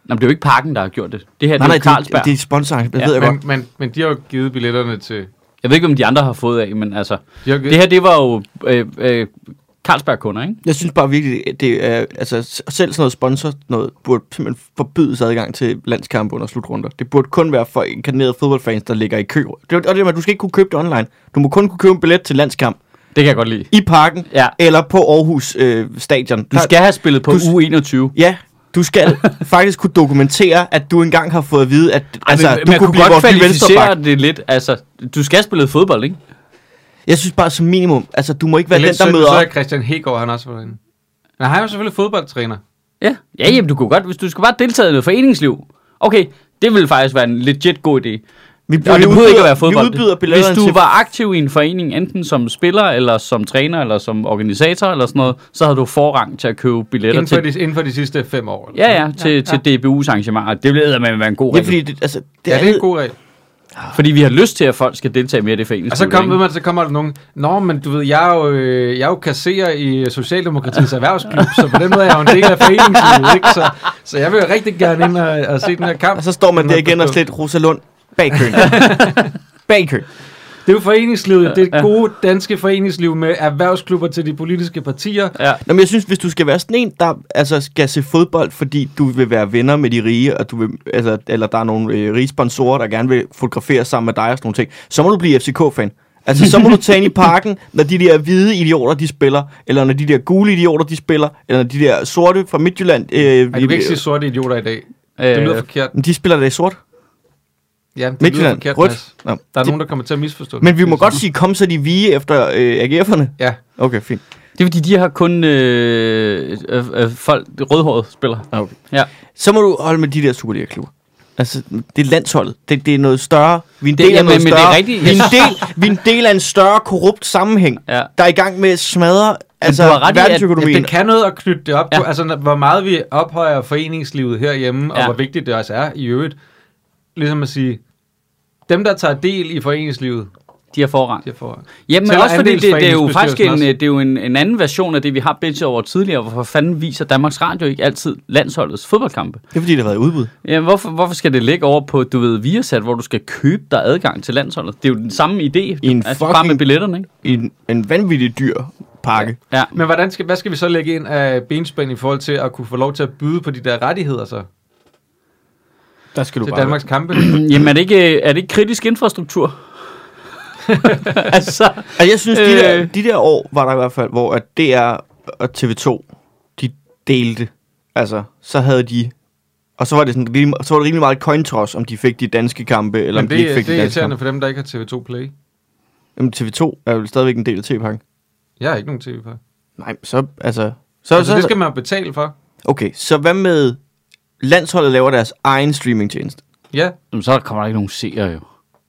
men det er jo ikke parken, der har gjort det. Det her Nej, det nej, er jo Carlsberg. det, det er sponsor, det Ja, ved jeg men, godt. men, men de har jo givet billetterne til... Jeg ved ikke, om de andre har fået af, men altså... De har givet, Det her, det var jo øh, øh, Carlsberg-kunder, ikke? Jeg synes bare virkelig, det er, altså selv sådan noget sponsor, noget burde simpelthen forbydes adgang til landskampe under slutrunder. Det burde kun være for inkarnerede fodboldfans, der ligger i kø. Det, og det, med, at du skal ikke kunne købe det online. Du må kun kunne købe en billet til landskamp Det kan jeg godt lide. i parken Ja. eller på Aarhus øh, Stadion. Du skal have spillet på Du- U21. Ja, du skal faktisk kunne dokumentere, at du engang har fået at vide, at altså, men, du man kunne kunne blive godt kvalificere det lidt. Altså, du skal have spillet fodbold, ikke? Jeg synes bare som minimum, altså du må ikke være den, lidt der synd, møder så op. er Christian Hegård, han også inde. Men han er jo selvfølgelig fodboldtræner. Ja. Ja, jamen, du kunne godt, hvis du skal bare deltage i noget foreningsliv. Okay, det ville faktisk være en legit god idé. Vi, Og det behøver ikke at være fodbold. Vi udbyder billetterne Hvis du til... var aktiv i en forening, enten som spiller, eller som træner, eller som organisator, eller sådan noget, så havde du forrang til at købe billetter Inden for, til, de, inden for de sidste fem år. Eller ja, ja, til, til DBU's arrangementer. Det ville med være en god Ja, regel. fordi det, altså, det, Ja, er, det er en god regel. Fordi vi har lyst til, at folk skal deltage mere i det foreningsliv. Og så, kom, ved man, så kommer der nogen, Nå, men du ved, jeg er jo, øh, jeg er jo kasserer i Socialdemokratiets erhvervsklub, så på den måde er jeg jo en del af foreningslivet, ikke? Så, så jeg vil jo rigtig gerne ind og, og se den her kamp. og så står man der igen og slet Rosa Lund bag køen. bag køen. Det er jo foreningslivet, det Ja. er gode danske foreningsliv med erhvervsklubber til de politiske partier. Ja. Nå, men jeg synes, hvis du skal være sådan en, der altså, skal se fodbold, fordi du vil være venner med de rige, og du vil, altså, eller der er nogle øh, rige sponsorer, der gerne vil fotografere sammen med dig og sådan nogle ting, så må du blive FCK-fan. Altså, så må du tage ind i parken, når de der hvide idioter, de spiller, eller når de der gule idioter, de spiller, eller når de der sorte fra Midtjylland, øh, Ej, du kan ikke sige sorte idioter i dag. Det lyder Øh, forkert. Men de spiller da i sort. Ja, det lyder Midtjylland, forkert, rødt. Mads. Nå, Der er de, nogen, der kommer til at misforstå det. men vi må godt sige, kom så de vige efter øh, AGF'erne. Ja, Okay, fint. Det er fordi, de har kun øh, øh, øh, folk, rødhåret spiller. Okay. Ja. Så må du holde med de der Superliga-klubber. Altså, det er landsholdet. Det, det er noget større. Vi er en Det- del af noget men det er større. rigtigt. Vi, er en del, vi er en del af en større korrupt sammenhæng, Ja. der er i gang med at smadre altså, du har ret i, at- verdensøkonomien. det kan noget at knytte det op Ja. på. Altså, hvor meget vi ophøjer foreningslivet herhjemme, og Ja. hvor vigtigt det også er i øvrigt. Ligesom at sige, dem, der tager del i foreningslivet, De har forrang. de har for... Jamen Tæller også fordi det, det er jo faktisk en, også? det er jo en, en anden version af det, vi har bitchet over tidligere. Hvorfor fanden viser Danmarks Radio ikke altid landsholdets fodboldkampe? Det er fordi, det har været udbud. Ja, hvorfor, hvorfor skal det ligge over på, du ved, Viasat, hvor du skal købe dig adgang til landsholdet? Det er jo den samme idé, I en altså bare fucking- med billetterne, ikke? I en, en vanvittig dyr pakke. Ja. Men hvordan skal, hvad skal vi så lægge ind af benspænd i forhold til at kunne få lov til at byde på de der rettigheder så? Der skal du Til bare... Danmarks kampe? Jamen er det ikke, er det ikke kritisk infrastruktur? altså, Altså, jeg synes, de, der, Øh. de der år var der i hvert fald, hvor at DR og TV2, de delte. Altså, så havde de Og så var det, sådan, så var det rimelig meget coin toss, om de fik de danske kampe, eller Men om de ikke det, fik det de er danske irriterende kampe. for dem, der ikke har TV2 Play. Jamen, TV2 er jo stadigvæk en del af TV-pakken. Jeg har ikke nogen tv på. Nej, så, altså... Så, Altså, så, det skal man betale for. Okay, så hvad med... Landsholdet laver deres egen streamingtjeneste. Ja, Jamen, så kommer der ikke nogen seere jo.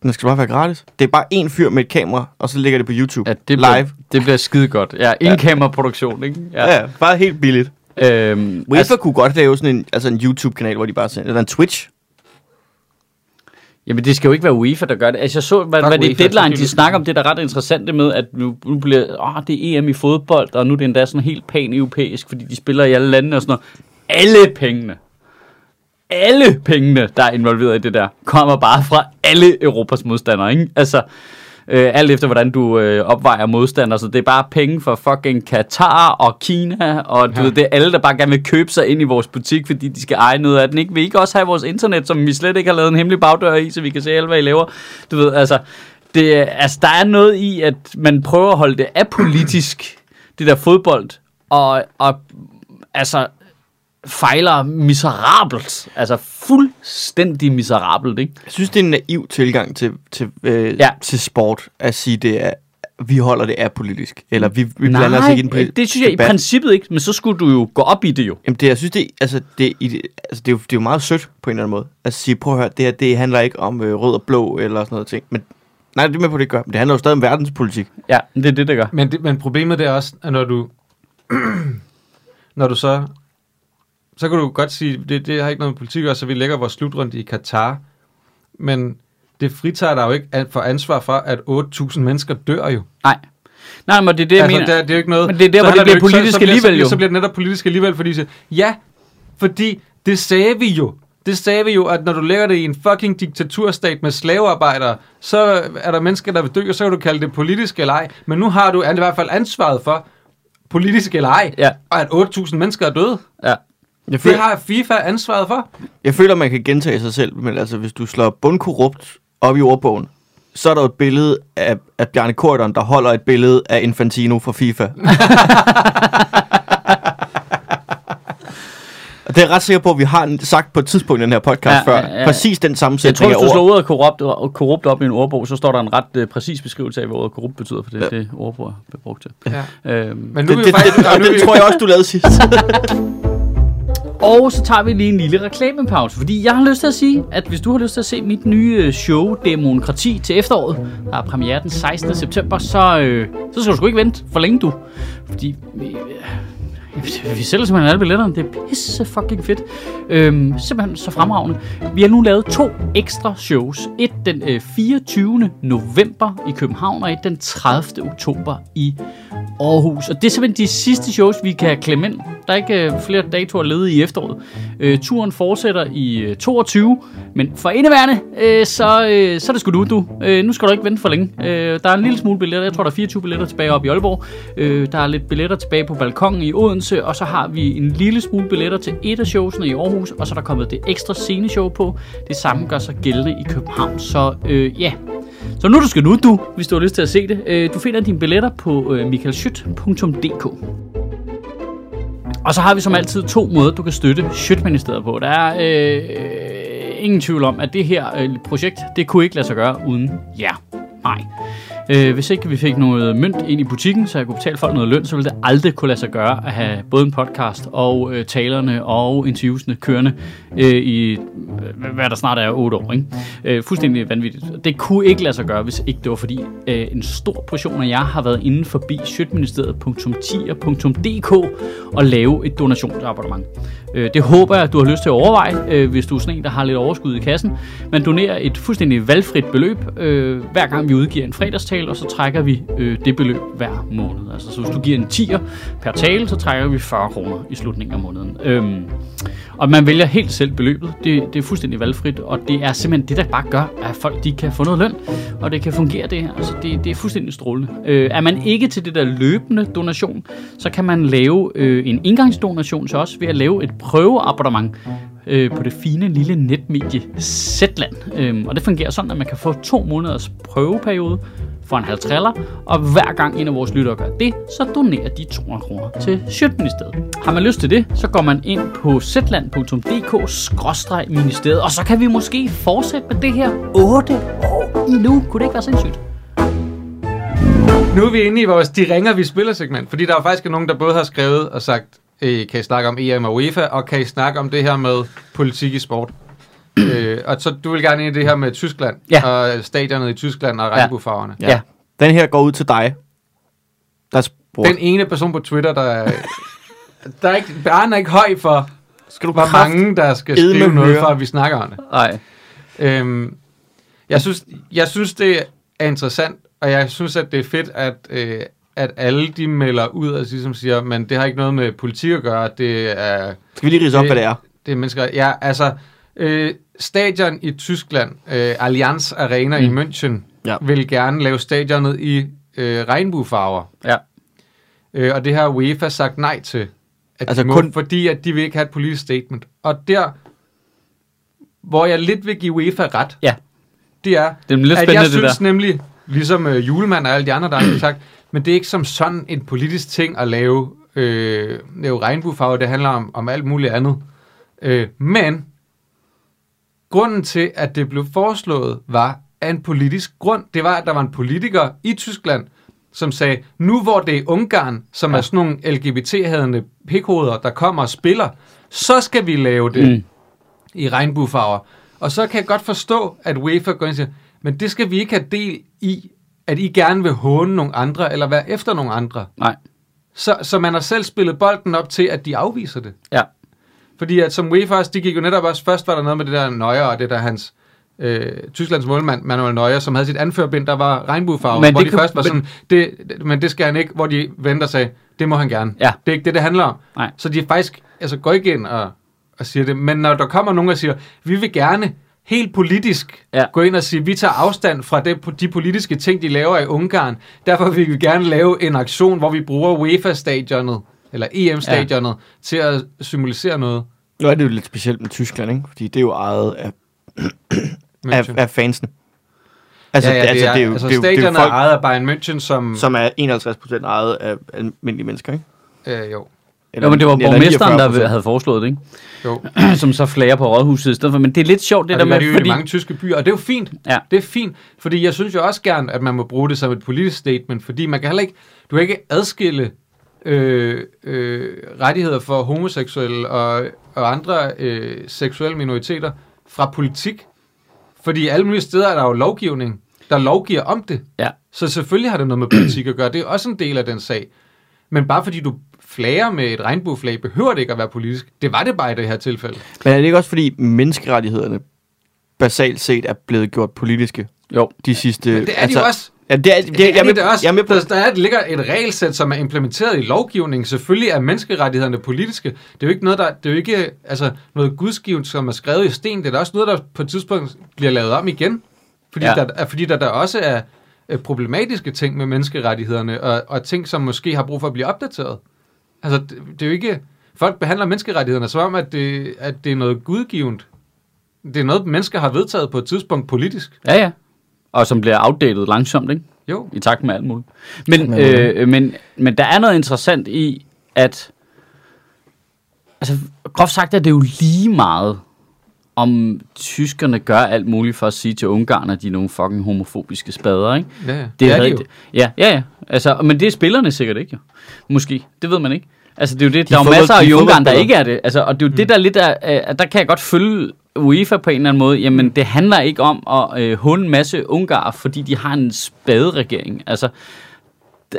Den skal bare være gratis. Det er bare én fyr med et kamera, og så ligger det på YouTube. Ja, det live. bliver, det bliver skide godt. Ja, en kameraproduktion, ikke? Ja. ja, bare helt billigt. Øhm, UEFA altså, kunne godt lave sådan en, altså en YouTube-kanal, hvor de bare sender, eller en Twitch. Jamen, det skal jo ikke være UEFA, der gør det. Altså, jeg så, hvad, hvad det er deadline, de snakker om, det der er ret interessant med, at nu, nu bliver, åh, det er EM i fodbold, og nu er det endda sådan helt pan-europæisk, fordi de spiller i alle lande og sådan noget. Alle pengene, alle pengene, der er involveret i det der, kommer bare fra alle Europas modstandere, ikke? Altså, øh, alt efter hvordan du øh, opvejer modstandere, så det er bare penge fra fucking Katar og Kina, og du Ja. ved, det er alle, der bare gerne vil købe sig ind i vores butik, fordi de skal eje noget af den, ikke? Vil I ikke også have vores internet, som vi slet ikke har lavet en hemmelig bagdør i, så vi kan se alt, hvad I laver? Du ved, altså, det, altså, der er noget i, at man prøver at holde det apolitisk, det der fodbold, og, og altså, fejler miserabelt. Altså fuldstændig miserabelt, ikke? Jeg synes, det er en naiv tilgang til, til, øh, ja. Til sport, at sige, det er, vi holder det apolitisk. Eller vi, vi blander os ikke i den Nej, det synes jeg i debat. princippet ikke, men så skulle du jo gå op i det jo. Jamen det, jeg synes, det, altså, det, i det, altså, det, er jo, det er jo meget sødt på en eller anden måde. At sige, prøv at høre, det her, det handler ikke om øh, rød og blå eller sådan noget ting. Men, nej, det er med på, det gør. Men det handler jo stadig om verdenspolitik. Ja, det er det, det gør. men, det, men problemet det er også, at når du, når du så, så kan du godt sige, det, det har ikke noget med politik at så vi lægger vores slutrunde i Katar. Men det fritager dig jo ikke for ansvar for, at 8.000 mennesker dør jo. Nej. Nej, men det er det, jeg altså, mener. det, er, det er jo ikke noget... Men det er der, så hvor det bliver ikke- politisk så, så bliver, alligevel jo. Så bliver det netop politisk alligevel, fordi siger, ja, fordi det sagde vi jo. Det sagde vi jo, at når du lægger det i en fucking diktaturstat med slavearbejdere, så er der mennesker, der vil dø, og så kan du kalde det politisk eller ej. Men nu har du i hvert fald ansvaret for, politisk eller ej, Ja. og at 8.000 mennesker er døde. Ja. Jeg Det føler, har FIFA ansvaret for. jeg føler, man kan gentage sig selv, men altså, hvis du slår bundkorrupt op i ordbogen, så er der et billede af, af Bjarne Korydon, der holder et billede af Infantino fra FIFA. Og det er jeg ret sikker på, at vi har sagt på et tidspunkt i den her podcast Ja, før. ja, ja. Præcis den Jeg tror, hvis du slår ordet korrupt, og korrupt op i en ordbog, så står der en ret øh, præcis beskrivelse af, hvad ordet korrupt betyder, for det er Ja. det ordbog er brugt til. Ja. Øhm, Men nu Det, er vi det, faktisk... det, det vi- tror jeg også, du lavede sidst. Og så tager vi lige en lille reklamepause, fordi jeg har lyst til at sige, at hvis du har lyst til at se mit nye øh, show, Demokrati, til efteråret, der er premiere den 16. september, så, øh, så skal du sgu ikke vente for længe, du. Fordi øh, vi sælger simpelthen alle billetterne. Det er pisse fucking fedt. Øhm, simpelthen så fremragende. Vi har nu lavet to ekstra shows. Et den øh, 24. november i København, og et den 30. oktober i Aarhus. Og det er simpelthen de sidste shows, vi kan klemme ind. Der er ikke øh, flere datoer ledige i efteråret. Øh, turen fortsætter i øh, 22, men for indeværende, øh, så, øh, så er det sgu du, du. Øh, nu skal du ikke vente for længe. Øh, der er en lille smule billetter. Jeg tror, der er 24 billetter tilbage op i Aalborg. Øh, der er lidt billetter tilbage på balkongen i Odense, og så har vi en lille smule billetter til et af showsene i Aarhus, og så er der kommet det ekstra sceneshow på. Det samme gør sig gældende i København. Så øh, ja, så nu du skal nu, du, hvis du har lyst til at se det. Øh, du finder dine billetter på øh, michaelschyt.dk. Og så har vi som altid to måder, du kan støtte Sjøtministeriet på. Der er øh, ingen tvivl om, at det her øh, projekt, det kunne ikke lade sig gøre uden jer. Nej. Øh, hvis ikke vi fik noget mønt ind i butikken, så jeg kunne betale folk noget løn, så ville det aldrig kunne lade sig gøre at have både en podcast og øh, talerne og interviewsene kørende øh, i, øh, hvad der snart er 8 år. Ikke? Øh, fuldstændig vanvittigt. Det kunne ikke lade sig gøre, hvis ikke det var fordi øh, en stor portion af jer har været inde forbi sjøtministeriet.tier.dk og lave et donationsabonnement. Øh, det håber jeg, at du har lyst til at overveje, øh, hvis du er sådan en, der har lidt overskud i kassen. Man donerer et fuldstændig valgfrit beløb, øh, hver gang vi udgiver en fredagstale, og så trækker vi øh, det beløb hver måned. Altså, så hvis du giver en 10'er per tale, så trækker vi 40 kroner i slutningen af måneden. Øhm, og man vælger helt selv beløbet. Det, det er fuldstændig valgfrit, og det er simpelthen det, der bare gør, at folk de kan få noget løn, og det kan fungere det her. Altså, det, det er fuldstændig strålende. Øh, er man ikke til det der løbende donation, så kan man lave øh, en indgangsdonation til os ved at lave et prøveabonnement øh, på det fine lille netmedie Zetland. Øhm, og det fungerer sådan, at man kan få to måneders prøveperiode for en halv triller, og hver gang en af vores lyttere gør det, så donerer de 200 kroner til Sjøtministeriet. Har man lyst til det, så går man ind på zetland.dk-ministeriet, og så kan vi måske fortsætte med det her 8 år endnu. Kunne det ikke være sindssygt? Nu er vi inde i vores De ringer, vi spiller segment, fordi der er faktisk nogen, der både har skrevet og sagt, øh, kan I snakke om EM og UEFA, og kan I snakke om det her med politik i sport? øh, og så du vil gerne ind i det her med Tyskland, Ja. og stadionet i Tyskland og regnbuefarverne. Ja. ja. Den her går ud til dig. Der spurgte, Den ene person på Twitter, der er... Der er ikke, barnen er ikke høj for, skal du hvor mange, der skal skrive noget, for at vi snakker om det. Nej. Øhm, jeg, synes, jeg synes, det er interessant, og jeg synes, at det er fedt, at, øh, at alle de melder ud og ligesom siger, men det har ikke noget med politik at gøre, det er, Skal vi lige rise op, Det- hvad det er? det er mennesker. Ja, altså, øh, stadion i Tyskland, øh, Allianz Arena mm. i München, Ja. vil gerne lave stadionet i øh, regnbuefarver. Ja. Øh, og det har UEFA sagt nej til. At Altså de må, kun-. Fordi at de vil ikke have et politisk statement. Og der, hvor jeg lidt vil give UEFA ret, Ja. det er, Det er lidt at jeg det synes der. nemlig, ligesom øh, julemand og alle de andre, der har sagt, men det er ikke som sådan en politisk ting at lave, øh, lave regnbuefarver. Det handler om, om alt muligt andet. Øh, men grunden til, at det blev foreslået, var af en politisk grund. Det var, at der var en politiker i Tyskland, som sagde, nu hvor det er Ungarn, som Ja. er sådan nogle LGBT-hadende pikhoveder, der kommer og spiller, så skal vi lave det mm. i regnbuefarver. Og så kan jeg godt forstå, at UEFA går ind og siger, men det skal vi ikke have del i, at I gerne vil håne nogle andre, eller være efter nogle andre. Nej. Så, så man har selv spillet bolden op til, at de afviser det. Ja. Fordi at som UEFA også, de gik jo netop også, først var der noget med det der Neuer, og det der hans, øh, Tysklands målmand, Manuel Neuer, som havde sit anførbind, der var regnbuefarve, Men men hvor det de kan- først var men- sådan, det, det, men det skal han ikke, hvor de venter sagde, det må han gerne. Ja. Det er ikke det, det handler om. Nej. Så de faktisk altså, går ikke ind og, og siger det. Men når der kommer nogen og siger, vi vil gerne helt politisk Ja. gå ind og sige, vi tager afstand fra det, de politiske ting, de laver i Ungarn. Derfor vil vi gerne lave en aktion, hvor vi bruger UEFA-stadionet, eller EM-stadionet, ja. til at symbolisere noget. Nu er det jo lidt specielt med Tyskland, ikke? Fordi det er jo ejet af, af, af fansene. Altså, ja, ja, det, altså, er, det er jo, altså det er jo, det er jo stadionet er folk, ejet af Bayern München, som... som er 51 procent ejet af almindelige mennesker, ikke? Øh, jo. Jo, men det var eller borgmesteren, 49%. der havde foreslået det, ikke? jo. som så flager på rådhuset i stedet for. Men det er lidt sjovt, det Det, der det med, gør de jo fordi... mange tyske byer, og det er jo fint. Ja. Det er fint, fordi jeg synes jo også gerne, at man må bruge det som et politisk statement, fordi man kan heller ikke, du kan ikke adskille øh, øh, rettigheder for homoseksuelle og, og andre øh, seksuelle minoriteter fra politik. Fordi alle mulige steder er der jo lovgivning, der lovgiver om det. Ja. Så selvfølgelig har det noget med politik at gøre. Det er også en del af den sag. Men bare fordi du flager med et regnbueflag, behøver det ikke at være politisk. Det var det bare i det her tilfælde. Men er det ikke også, fordi menneskerettighederne basalt set er blevet gjort politiske Jo. de sidste... Men det er altså, de jo også. Ja, det er, det, Det, jeg, det er er med, det også. jeg er med på, der, der er, ligger et regelsæt, som er implementeret i lovgivningen. Selvfølgelig er menneskerettighederne politiske. Det er jo ikke noget, der, det er jo ikke altså, noget gudsgivet, som er skrevet i sten. Det er da også noget, der på et tidspunkt bliver lavet om igen. Fordi, Ja. der, er- fordi der, der også er problematiske ting med menneskerettighederne, og, og ting, som måske har brug for at blive opdateret. Altså, det, det er jo ikke... Folk behandler menneskerettighederne som om, at det, at det er noget gudgivet. Det er noget, mennesker har vedtaget på et tidspunkt politisk. Ja, ja. Og som bliver outdated langsomt, ikke? Jo. I takt med alt muligt. Men, øh, øh, men, men der er noget interessant i, at... Altså, groft sagt er det jo lige meget, om tyskerne gør alt muligt for at sige til Ungarn, at de er nogle fucking homofobiske spader, ikke? Ja, ja. Det, det er havde- de jo. Ja, ja, ja. Altså, men det er spillerne sikkert ikke, jo. Måske. Det ved man ikke. Altså, det er jo det. De Der er jo masser de af i Ungarn, der ikke er det. Altså, og det er jo mm. det, der er lidt af, at der kan jeg godt følge UEFA på en eller anden måde. Jamen, det handler ikke om at øh, hunde en masse ungarer, fordi de har en spaderegering. Altså,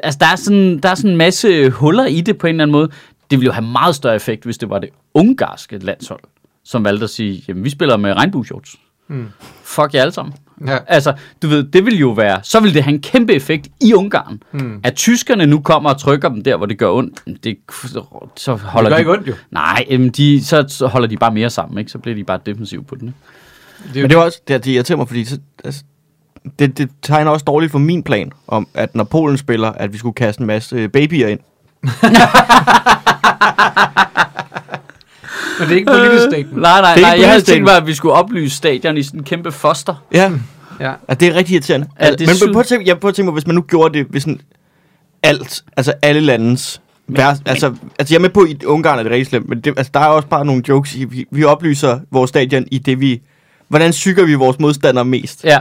altså der, er sådan, der er sådan en masse huller i det på en eller anden måde. Det ville jo have meget større effekt, hvis det var det ungarske landshold, som valgte at sige, jamen, vi spiller med regnbueshorts. Mm. Fuck jer alle sammen. Ja. Altså, du ved, det vil jo være, så vil det have en kæmpe effekt i Ungarn. Mm. At tyskerne nu kommer og trykker dem der, hvor det gør ondt, det, så holder Det gør de, ikke ondt jo. Nej, jamen de, så, så holder de bare mere sammen, ikke? Så bliver de bare defensiv på den, ikke? Det er Men det er også, det, det irriterer mig, fordi så, altså, det, det tegner også dårligt for min plan, om at når Polen spiller, at vi skulle kaste en masse babyer ind. Men det er ikke politisk statement. Nej, nej, Det er nej. ikke Jeg havde tænkt mig, at vi skulle oplyse stadion i sådan en kæmpe foster. Ja, Ja. ja det er rigtig irriterende. Ja, Altså, det er men prøv at tænke, jeg prøver at tænke mig, hvis man nu gjorde det, hvis sådan alt, altså alle landens Vær, altså, altså jeg er med på, at i Ungarn er det rigtig slemt, men det, altså, der er også bare nogle jokes i, vi, vi oplyser vores stadion i det, vi... Hvordan syger vi vores modstandere mest? Ja.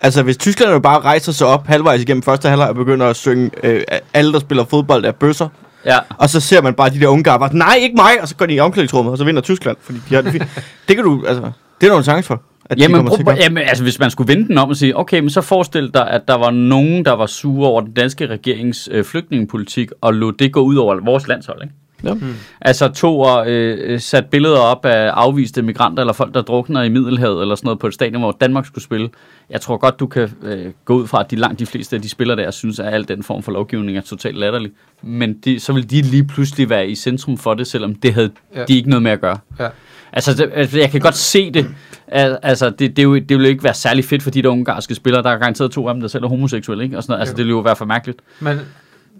Altså, hvis Tyskland jo bare rejser sig op halvvejs igennem første halvleg og begynder at synge, øh, alle, der spiller fodbold, er bøsser, Ja. og så ser man bare de der ungarer bare, nej, ikke mig, og så går de i omklædningsrummet, og så vinder Tyskland, fordi de har det fint. Det kan du, altså, det er der en chance for. At de Jamen, gøre. jamen, altså, hvis man skulle vende den om og sige, okay, men så forestil dig, at der var nogen, der var sure over den danske regerings øh, flygtningepolitik, og lod det gå ud over vores landshold, ikke? Ja. Altså tog og øh, sat billeder op af afviste migranter, eller folk, der drukner i Middelhavet, eller sådan noget på et stadion, hvor Danmark skulle spille. Jeg tror godt, du kan øh, gå ud fra, at de langt de fleste af de spillere der, synes, at al den form for lovgivning er totalt latterlig. Men de, så vil de lige pludselig være i centrum for det, selvom det havde Ja. de ikke noget med at gøre. Ja. Altså, det, altså, jeg kan godt se det. Al- Altså, det, det, jo, det vil ikke være særlig fedt for de der ungarske spillere. Der er garanteret to af dem, der selv er homoseksuelle, ikke? Og sådan noget. Altså, Jo. det vil jo være for mærkeligt. Men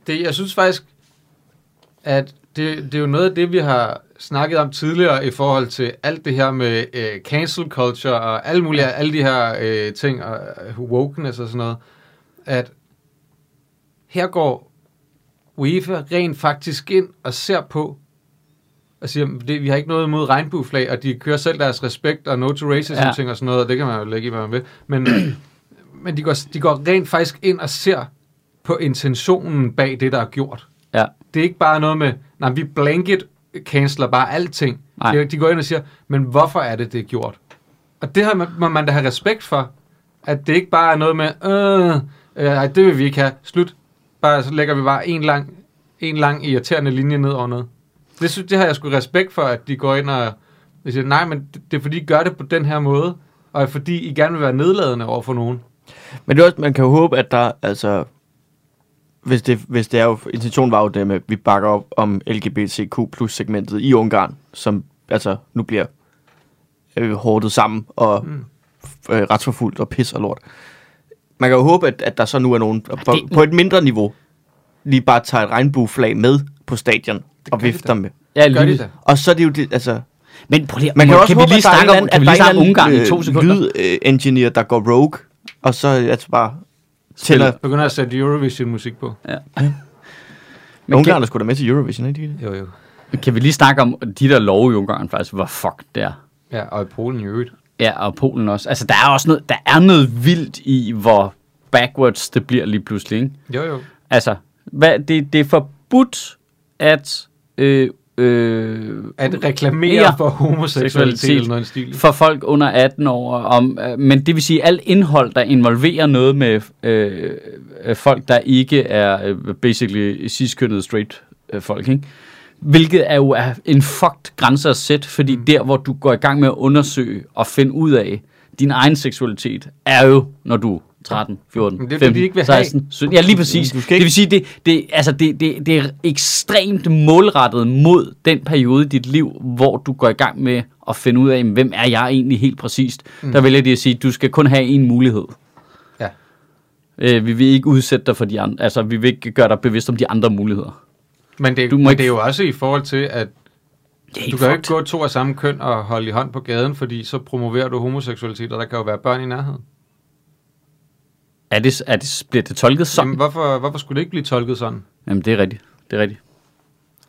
det, jeg synes faktisk, at det, det er jo noget af det, vi har snakket om tidligere i forhold til alt det her med øh, cancel culture og alle mulige, ja. alle de her øh, ting, og øh, wokeness og sådan noget, at her går UEFA rent faktisk ind og ser på, og siger, det, vi har ikke noget imod regnbueflag, og de kører selv deres respekt og no to racism ja. Ja. ting og sådan noget, og det kan man jo lægge i, hvad man vil. Men, men de, går, de går rent faktisk ind og ser på intentionen bag det, der er gjort. Det er ikke bare noget med, nej, vi blanket canceler bare alting. Nej. De, de går ind og siger, men hvorfor er det, det er gjort? Og det her må- må man da have respekt for, at det ikke bare er noget med, øh, øh, ej, det vil vi ikke have, slut. Bare, så lægger vi bare en lang, en lang irriterende linje ned over noget. Det, synes, det har jeg sgu respekt for, at de går ind og de siger, nej, men det, det er fordi, I gør det på den her måde, og fordi I gerne vil være nedladende over for nogen. Men det er også, man kan jo håbe, at der, altså, hvis det, hvis det er jo, intentionen var jo det med, at vi bakker op om LGBTQ plus segmentet i Ungarn, som altså nu bliver øh, hårdet sammen og mm. øh, retsforfulgt og pis og lort. Man kan jo håbe, at, at der så nu er nogen på, det- på et mindre niveau, lige bare tager et regnbueflag med på stadion og gør de vifter med. Ja, Gør de lige. det? Og så er det jo det, altså... Men prøv lige, Man kan også kan vi håbe, lige er en snakke om, kan at vi der lige er snakke en Ungarn i to anden sekunder? lyd-engineer, der går rogue, og så altså bare tænder... Begynder at sætte Eurovision-musik på. Ja. Men Men Ungarn er sgu da med til Eurovision, ikke? de? Jo, jo. kan vi lige snakke om de der love i Ungarn faktisk, hvor fuck det er. Ja, og i Polen i øvrigt. Ja, og Polen også. Altså, der er også noget, der er noget vildt i, hvor backwards det bliver lige pludselig, ikke? Jo, jo. Altså, hvad, det, det er forbudt at... Øh, øh, At reklamere for homoseksualitet Seksualitet. eller noget stil. for folk under 18 år. Om, øh, men det vil sige, alt indhold, der involverer noget med øh, øh, folk, der ikke er øh, basically cis-kønnede straight øh, folk, ikke? Hvilket er jo er en fucked grænse at sætte, fordi mm. der, hvor du går i gang med at undersøge og finde ud af din egen seksualitet, er jo, når du 13, 14, Men det er, fordi 15, de ikke vil have. 16, 17. Ja, lige præcis. Du Det ikke- vil sige, det, det, altså det, det, det er ekstremt målrettet mod den periode i dit liv, hvor du går i gang med at finde ud af, jamen, hvem er jeg egentlig helt præcist. Mm. Der vælger de at sige, du skal kun have en mulighed. Ja. Øh, vi vil ikke udsætte dig for de andre, altså vi vil ikke gøre dig bevidst om de andre muligheder. Men, det, Du må men ikke- det er jo også i forhold til, at Det er du kan jo ikke gå to af samme køn og holde i hånd på gaden, fordi så promoverer du homoseksualitet, og der kan jo være børn i nærheden. Er det, er det, bliver det tolket sådan? Jamen, hvorfor, hvorfor skulle det ikke blive tolket sådan? Jamen, det er rigtigt. Det er rigtigt.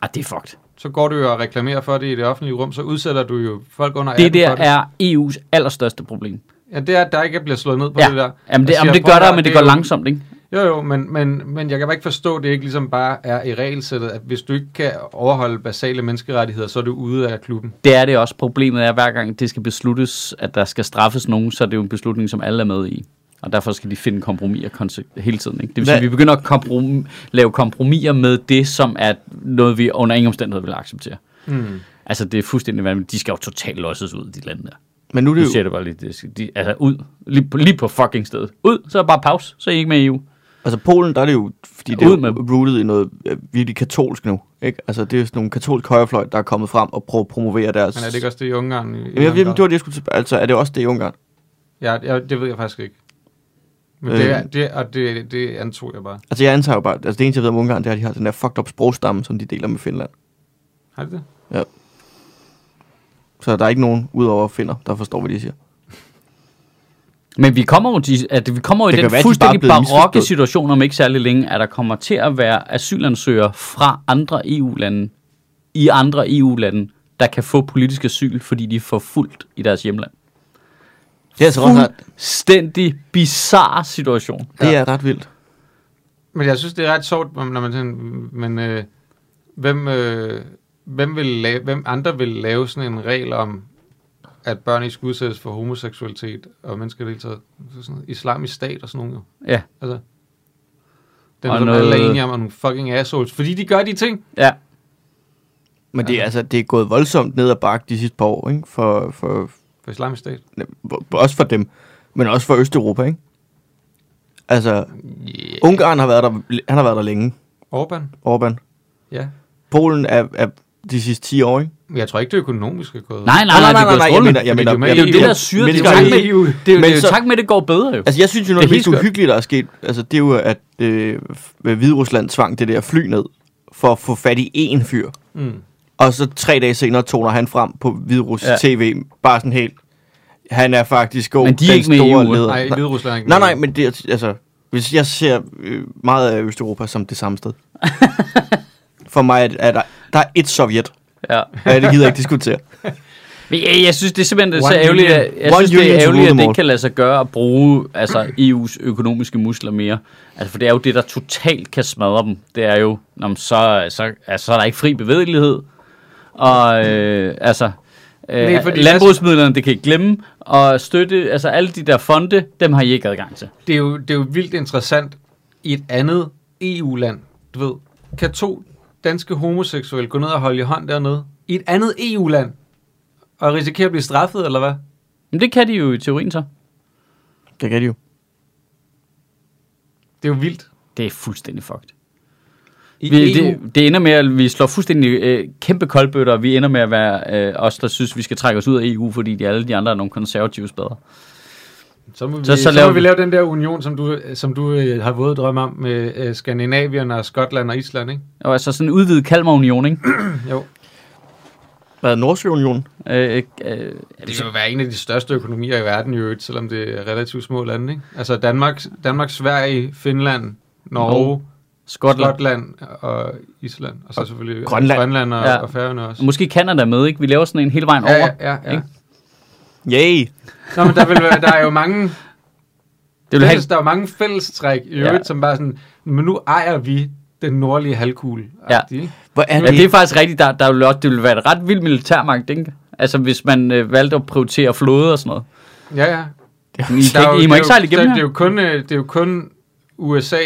Ah, det er fucked. Så går du jo og reklamerer for det i det offentlige rum, så udsætter du jo folk under 18 Det der det. er EU's allerstørste problem. Ja, det er, at der ikke bliver slået ned på Ja, det der. jamen det, jamen siger, det gør der, men det er går jo- langsomt, ikke? Jo, jo, men, men, men jeg kan bare ikke forstå, at det ikke ligesom bare er i regelsættet, at hvis du ikke kan overholde basale menneskerettigheder, så er du ude af klubben. Det er det også. Problemet er, at hver gang det skal besluttes, at der skal straffes nogen, så er det jo en beslutning, som alle er med i. Og derfor skal de finde kompromiser konse- hele tiden. Ikke? Det vil sige, at vi begynder at komprom- lave kompromiser med det, som er noget, vi under ingen omstændighed vil acceptere. Mm. Altså, det er fuldstændig vanvittigt. De skal jo totalt losses ud, de lande der. Men nu er Nu det siger jo, det bare lige. Det skal, de, altså, ud. Lige på, lige på fucking stedet. Ud, så er bare pause. Så er I ikke med i EU. altså Polen, der er det jo, fordi det er Ud jo med rooted i noget øh, virkelig katolsk nu, ikke? Altså det er jo sådan nogle katolsk højrefløj, der er kommet frem og prøver at promovere deres... Men er det ikke også det i Ungarn? I, Jamen, jeg, jeg, det var det, jeg skulle altså er det også det i Ungarn? Ja, ja, det ved jeg faktisk ikke. Men Øh. det, er, det, og det, det antog jeg bare. Altså jeg antager jo bare, altså det eneste jeg ved om Ungarn, det er, at de har den der fucked up sprogstamme, som de deler med Finland. Har det det? Ja. Så der er ikke nogen, udover finder, der forstår, hvad de siger. Men vi kommer jo, til, at vi kommer jo i Det den kan være, de fuldstændig bare blevet barokke situation om ikke særlig længe, at der kommer til at være asylansøgere fra andre EU-lande, i andre EU-lande, der kan få politisk asyl, fordi de er forfulgt i deres hjemland. Det er altså ret, ret, Fuldstændig bizarre situation. det er ret vildt. Men jeg synes, det er ret sjovt, når man sådan, men øh, hvem, øh, hvem, vil lave, hvem andre vil lave sådan en regel om, at børn ikke skal udsættes for homoseksualitet og mennesker i det hele taget. Så sådan noget, islamisk stat og sådan noget. Ja. Altså, den Og som noget- alle er enige om, er nogle fucking assholes. Fordi de gør de ting. Ja. Men det er, altså, det er gået voldsomt ned ad bakke de sidste par år, ikke? For, for, For islamisk stat. også for dem, men også for Østeuropa, ikke? Altså, Yeah. Ungarn har været der, han har været der længe, Orbán. Orbán. Ja. Polen er, er de sidste 10 år, ikke? Men jeg tror ikke, det økonomisk er gået. Nej, nej, nej, nej, det går jeg mener, jeg mener, er Det er jo det, der syrer. Det er jo tak med, EU. det går bedre jo. Altså, jeg synes jo, noget er mest uhyggelige, der er sket, altså, det er jo, at øh, f- Hvide Rusland tvang det der fly ned, for at få fat i én fyr. Mm. Og så tre dage senere toner han frem på Hvide Rusland Ja. TV, bare sådan helt, han er faktisk god, Men de er ikke med i EU, leder. Nej, nej, Hvide Rusland er ikke nej, nej, men det er, altså, hvis jeg ser øh, meget af Østeuropa som det samme sted. For mig er, er der, der er et Sovjet, Ja. og det gider jeg ikke diskutere. Men jeg, jeg synes, det er simpelthen er så One ærgerligt, at, jeg One synes, det er ærgerligt, at det ikke kan lade sig gøre at bruge altså, EU's økonomiske muskler mere. Altså, for det er jo det, der totalt kan smadre dem. Det er jo, når så, så, altså, så er der ikke fri bevægelighed. Og øh, altså, øh, Nej, fordi- landbrugsmidlerne, det kan I ikke glemme. Og støtte, altså alle de der fonde, dem har I ikke adgang til. det er, jo, det er jo vildt interessant i et andet EU-land, du ved. Kan to danske homoseksuelle gå ned og holde i hånd dernede? I et andet EU-land? Og risikere at blive straffet, eller hvad? Men det kan de jo i teorien så. Det kan de jo. Det er jo vildt. Det er fuldstændig fucked. I Vi, EU. det, det ender med, at vi slår fuldstændig øh, kæmpe koldbøtter, og vi ender med at være øh, os, der synes, vi skal trække os ud af EU, fordi de, alle de andre er nogle konservative bedre. Så må, vi, Så- så, så så, laver må vi lave den der union, som du, som du øh, har våget drømme om med øh, Skandinavien og Skotland og Island, ikke? Og altså sådan en udvidet Kalmar-union, ikke? Jo. Hvad er Nordsjøunionen? øh, øh, Det vil jo være en af de største økonomier i verden i øvrigt, selvom det er relativt små lande, ikke? Altså Danmark, Danmark Sverige, Finland, Norge, Norge, Skotland. Skotland og Island, og så selvfølgelig Grønland. Grønland og, Ja. ja. og Færøerne også. Måske Canada med, ikke? Vi laver sådan en hele vejen over. Ja, ja, ja, ja. ikke? Yay! Nå, men der, vil, være- der er jo mange, Det vil have, fælles, der er jo mange fællestræk i øvrigt, Ja. ja. som bare sådan, men nu ejer vi den nordlige halvkugle. Ja. Hvor er ja, det? det er faktisk rigtigt. Der, der vil også, det vil være et ret vildt militærmagt, ikke? Altså, hvis man øh, valgte at prioritere flåde og sådan noget. Ja, ja. I, Der er jo- ikke, I må det ikke sejle igennem der- her. Det er jo kun, øh, det er jo kun USA,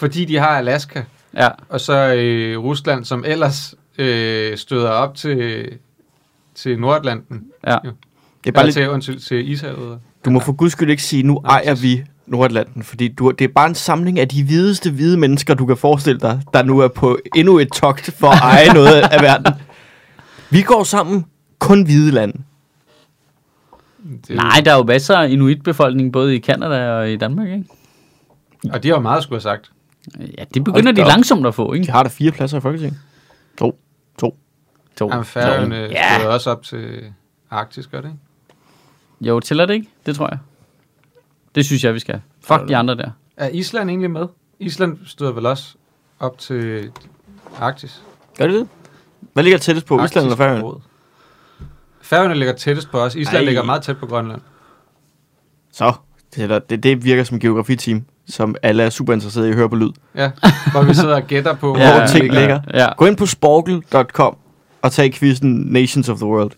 fordi de har Alaska, Ja, og så øh, Rusland, som ellers øh, støder op til, til Nordatlanten. ja. Det er bare Eller lidt, til, undskyld, til Ishavet. du må for guds skyld ikke sige, nu ejer vi Nordatlanten, fordi du, det er bare en samling af de hvideste hvide mennesker, du kan forestille dig, der nu er på endnu et togt for at eje noget af verden. Vi går sammen kun hvide lande. Det, Nej, der er jo masser af inuitbefolkning, både i Canada og i Danmark, ikke? Og de har jo meget skulle have sagt. Ja, det begynder Hold de da op. langsomt at få, De ikke? har der fire pladser i Folketinget. To. To. To. Jamen, Færøerne Ja. også op til Arktis, gør det ikke? Jo, tæller det ikke? Det tror jeg. Det synes jeg, vi skal. Fuck de andre der. Er Island egentlig med? Island støder vel også op til Arktis? Gør det det? Hvad ligger tættest på, Arktisk Island eller Færøerne? råd. Færøerne ligger tættest på os. Island Ej. Ligger meget tæt på Grønland. Så, det, det, det virker som geografiteam, som alle er super interesserede i at høre på lyd. Ja, hvor vi sidder og gætter på, Ja, hvor ting ligger. Ja. Gå ind på sporkel.com og tag quizzen Nations of the World.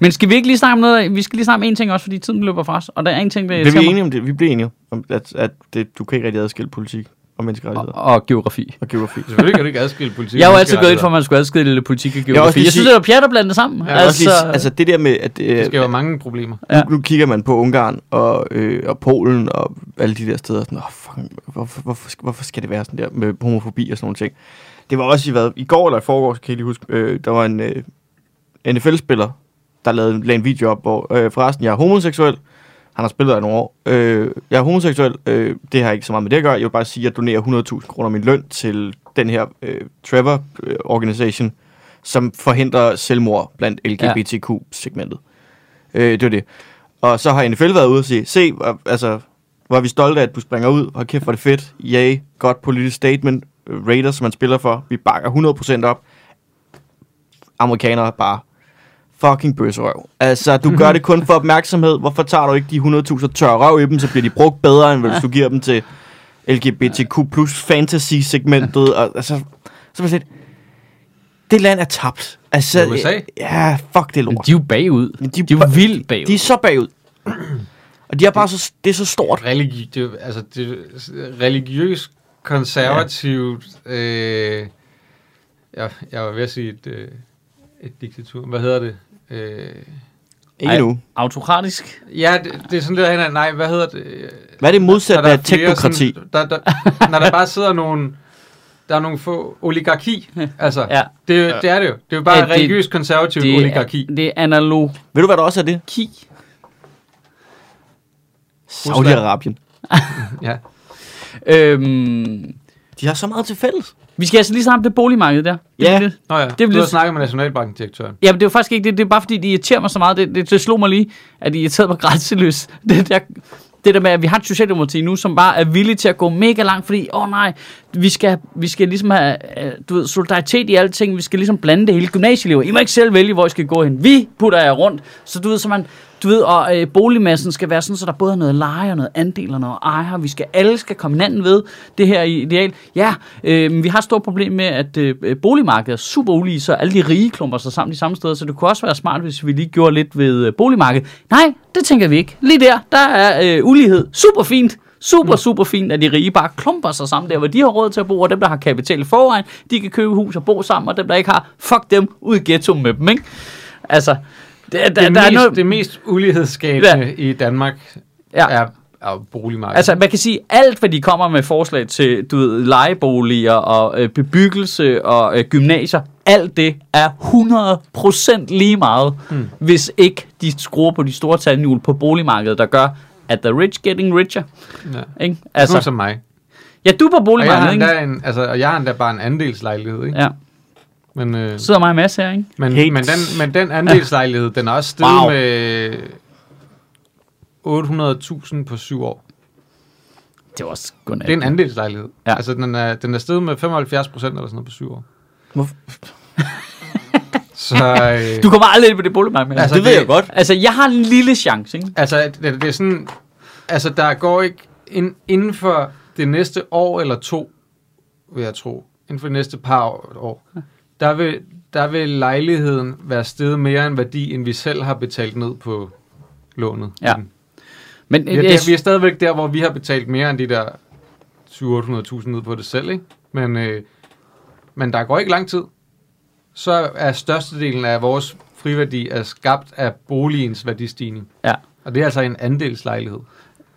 Men skal vi ikke lige snakke om noget? Vi skal lige snakke om en ting også, fordi tiden løber fra os. Og der er en ting, der vi enige om det? Vi bliver enige om, at, at det, du kan ikke rigtig adskille politik og menneskerettigheder Og, og geografi. og geografi. Selvfølgelig kan du ikke adskille politik. Jeg har jo altid gået ind for, at man skulle adskille politik og geografi. Jeg, lige synes, sige- det er pjat at blande det sammen. Ja, Jeg også lige, altså, altså det der med, at Det øh, skal jo have mange problemer. Ja. nu, nu kigger man på Ungarn og, øh, og Polen og alle de der steder. Sådan, oh, fuck, hvorfor, hvorfor, skal- hvorfor skal det være sådan der med homofobi og sådan nogle ting? Det var også i, hvad, i går eller i forgår, kan jeg lige huske, øh, der var en øh, NFL-spiller, der lavede, lavede en video op, hvor øh, forresten, jeg er homoseksuel. Han har spillet der i nogle år. Øh, jeg er homoseksuel. Øh, det har ikke så meget med det at gøre. Jeg vil bare sige, at jeg donerer 100.000 kroner af min løn til den her øh, Trevor øh, Organization, som forhindrer selvmord blandt LGBTQ-segmentet. Øh, det var det. Og så har NFL været ude og sige, se, altså, hvor er vi stolte af, at du springer ud. Hold kæft, hvor er det fedt. Yay, godt politisk statement. Raiders, som man spiller for, vi bakker 100% op. Amerikanere bare fucking bøsserøv. Altså, du gør det kun for opmærksomhed. Hvorfor tager du ikke de 100.000 tørre røv i dem, så bliver de brugt bedre, end hvis du giver dem til LGBTQ plus fantasy-segmentet. Og, altså, så man lidt, det land er tabt. Altså, USA? Ja, fuck det Men lort. de er jo bagud. Men De er jo vildt bagud. De er så bagud. Og de er bare så, det er så stort. Religi- det, altså, det, religiøst konservativt... Øh, jeg, jeg var ved at sige et, øh, et diktatur. Hvad hedder det? Øh, Ikke Ej, nu. Autokratisk. ja, det, det er sådan lidt hen Nej, hvad hedder det? Hvad er det modsat Når der af teknokrati? Sådan, der, der, når der bare sidder nogle... Der er nogle få oligarki. Altså, Ja. det, det er det jo. Det er jo bare Ja, religiøst konservativt Det oligarki. er, det er analogi. Ved du, hvad der også er det? Saudi-Arabien. Ja. Øhm, De har så meget til fælles. Vi skal altså lige snakke om det boligmarked der. Det Ja. det. Nå ja, Det det du har snakket med Nationalbanken-direktøren. Ja, men det er faktisk ikke det. Det er bare fordi, det irriterer mig så meget. Det, det, det slog mig lige, at det irriterede mig grænseløst. Det der, det der med, at vi har et socialdemokrati nu, som bare er villige til at gå mega langt, fordi, åh oh, nej, vi skal, vi skal ligesom have øh, du ved, solidaritet i alting, vi skal ligesom blande det hele gymnasieelever. I må ikke selv vælge, hvor I skal gå hen. Vi putter jer rundt. Så du ved, så man, du ved, og øh, boligmassen skal være sådan, så der både er noget leje og noget andel og noget ejer. Vi skal, alle skal komme hinanden ved det her ideal. Ja, øh, vi har et stort problem med, at øh, boligmarkedet er super ulige, så alle de rige klumper sig sammen de samme steder, så det kunne også være smart, hvis vi lige gjorde lidt ved øh, boligmarkedet. Nej, det tænker vi ikke. Lige der, der er øh, ulighed. Super fint. Super, super fint, at de rige bare klumper sig sammen der, hvor de har råd til at bo, og dem, der har kapital i forvejen, de kan købe hus og bo sammen, og dem, der ikke har, fuck dem, ud i ghettoen med dem, ikke? Altså, der, der, Det, der mest, er noget... det mest ulighedsskabende ja. i Danmark Ja. er, er boligmarkedet. Altså, man kan sige, alt hvad de kommer med forslag til, du ved, lejeboliger og øh, bebyggelse og øh, gymnasier, alt det er 100% lige meget, hmm. hvis ikke de skruer på de store tandhjul på boligmarkedet, der gør, at the rich getting richer. ja. Ikke? Altså, som mig. ja, du er på Og jeg har boligmarkedet, ikke? endda, en, altså, og jeg har endda bare en andelslejlighed, ikke? Ja, Men, øh, sidder mig en masse her, ikke? men, Helt. men, den, men den andelslejlighed, den er også steget Wow. med 800.000 på syv år. Det var også godnat. Det er en andelslejlighed. Ja. Altså, den er, den er steget med 75 procent eller sådan noget på syv år. Hvor- Så, øh, Du kommer aldrig ind på det boligmarked. Altså, Altså, det ved det- jeg godt. altså, jeg har en lille chance, ikke? Altså, det, det er sådan... Altså, der går ikke... Ind, inden for det næste år eller to, vil jeg tro, inden for det næste par år, år der, vil, der vil lejligheden være steget mere end værdi, end vi selv har betalt ned på lånet. Ja. Men Vi er, jeg, der, vi er stadigvæk der, hvor vi har betalt mere end de der 700-800.000 ned på det selv, ikke? Men, øh, men der går ikke lang tid. Så er størstedelen af vores friværdi er skabt af boligens værdistigning. ja. Og det er altså en andelslejlighed.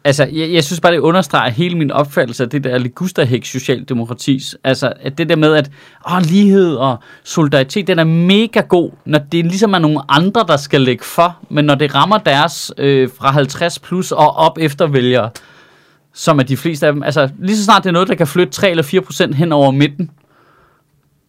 Altså, jeg, jeg synes bare, det understreger hele min opfattelse af det der ligusterhæk socialdemokratis. Altså, at det der med, at åh, lighed og solidaritet, den er mega god, når det ligesom er nogle andre, der skal lægge for. Men når det rammer deres øh, fra 50 plus og op efter vælgere, som er de fleste af dem, altså lige så snart det er noget, der kan flytte 3 eller 4 procent hen over midten,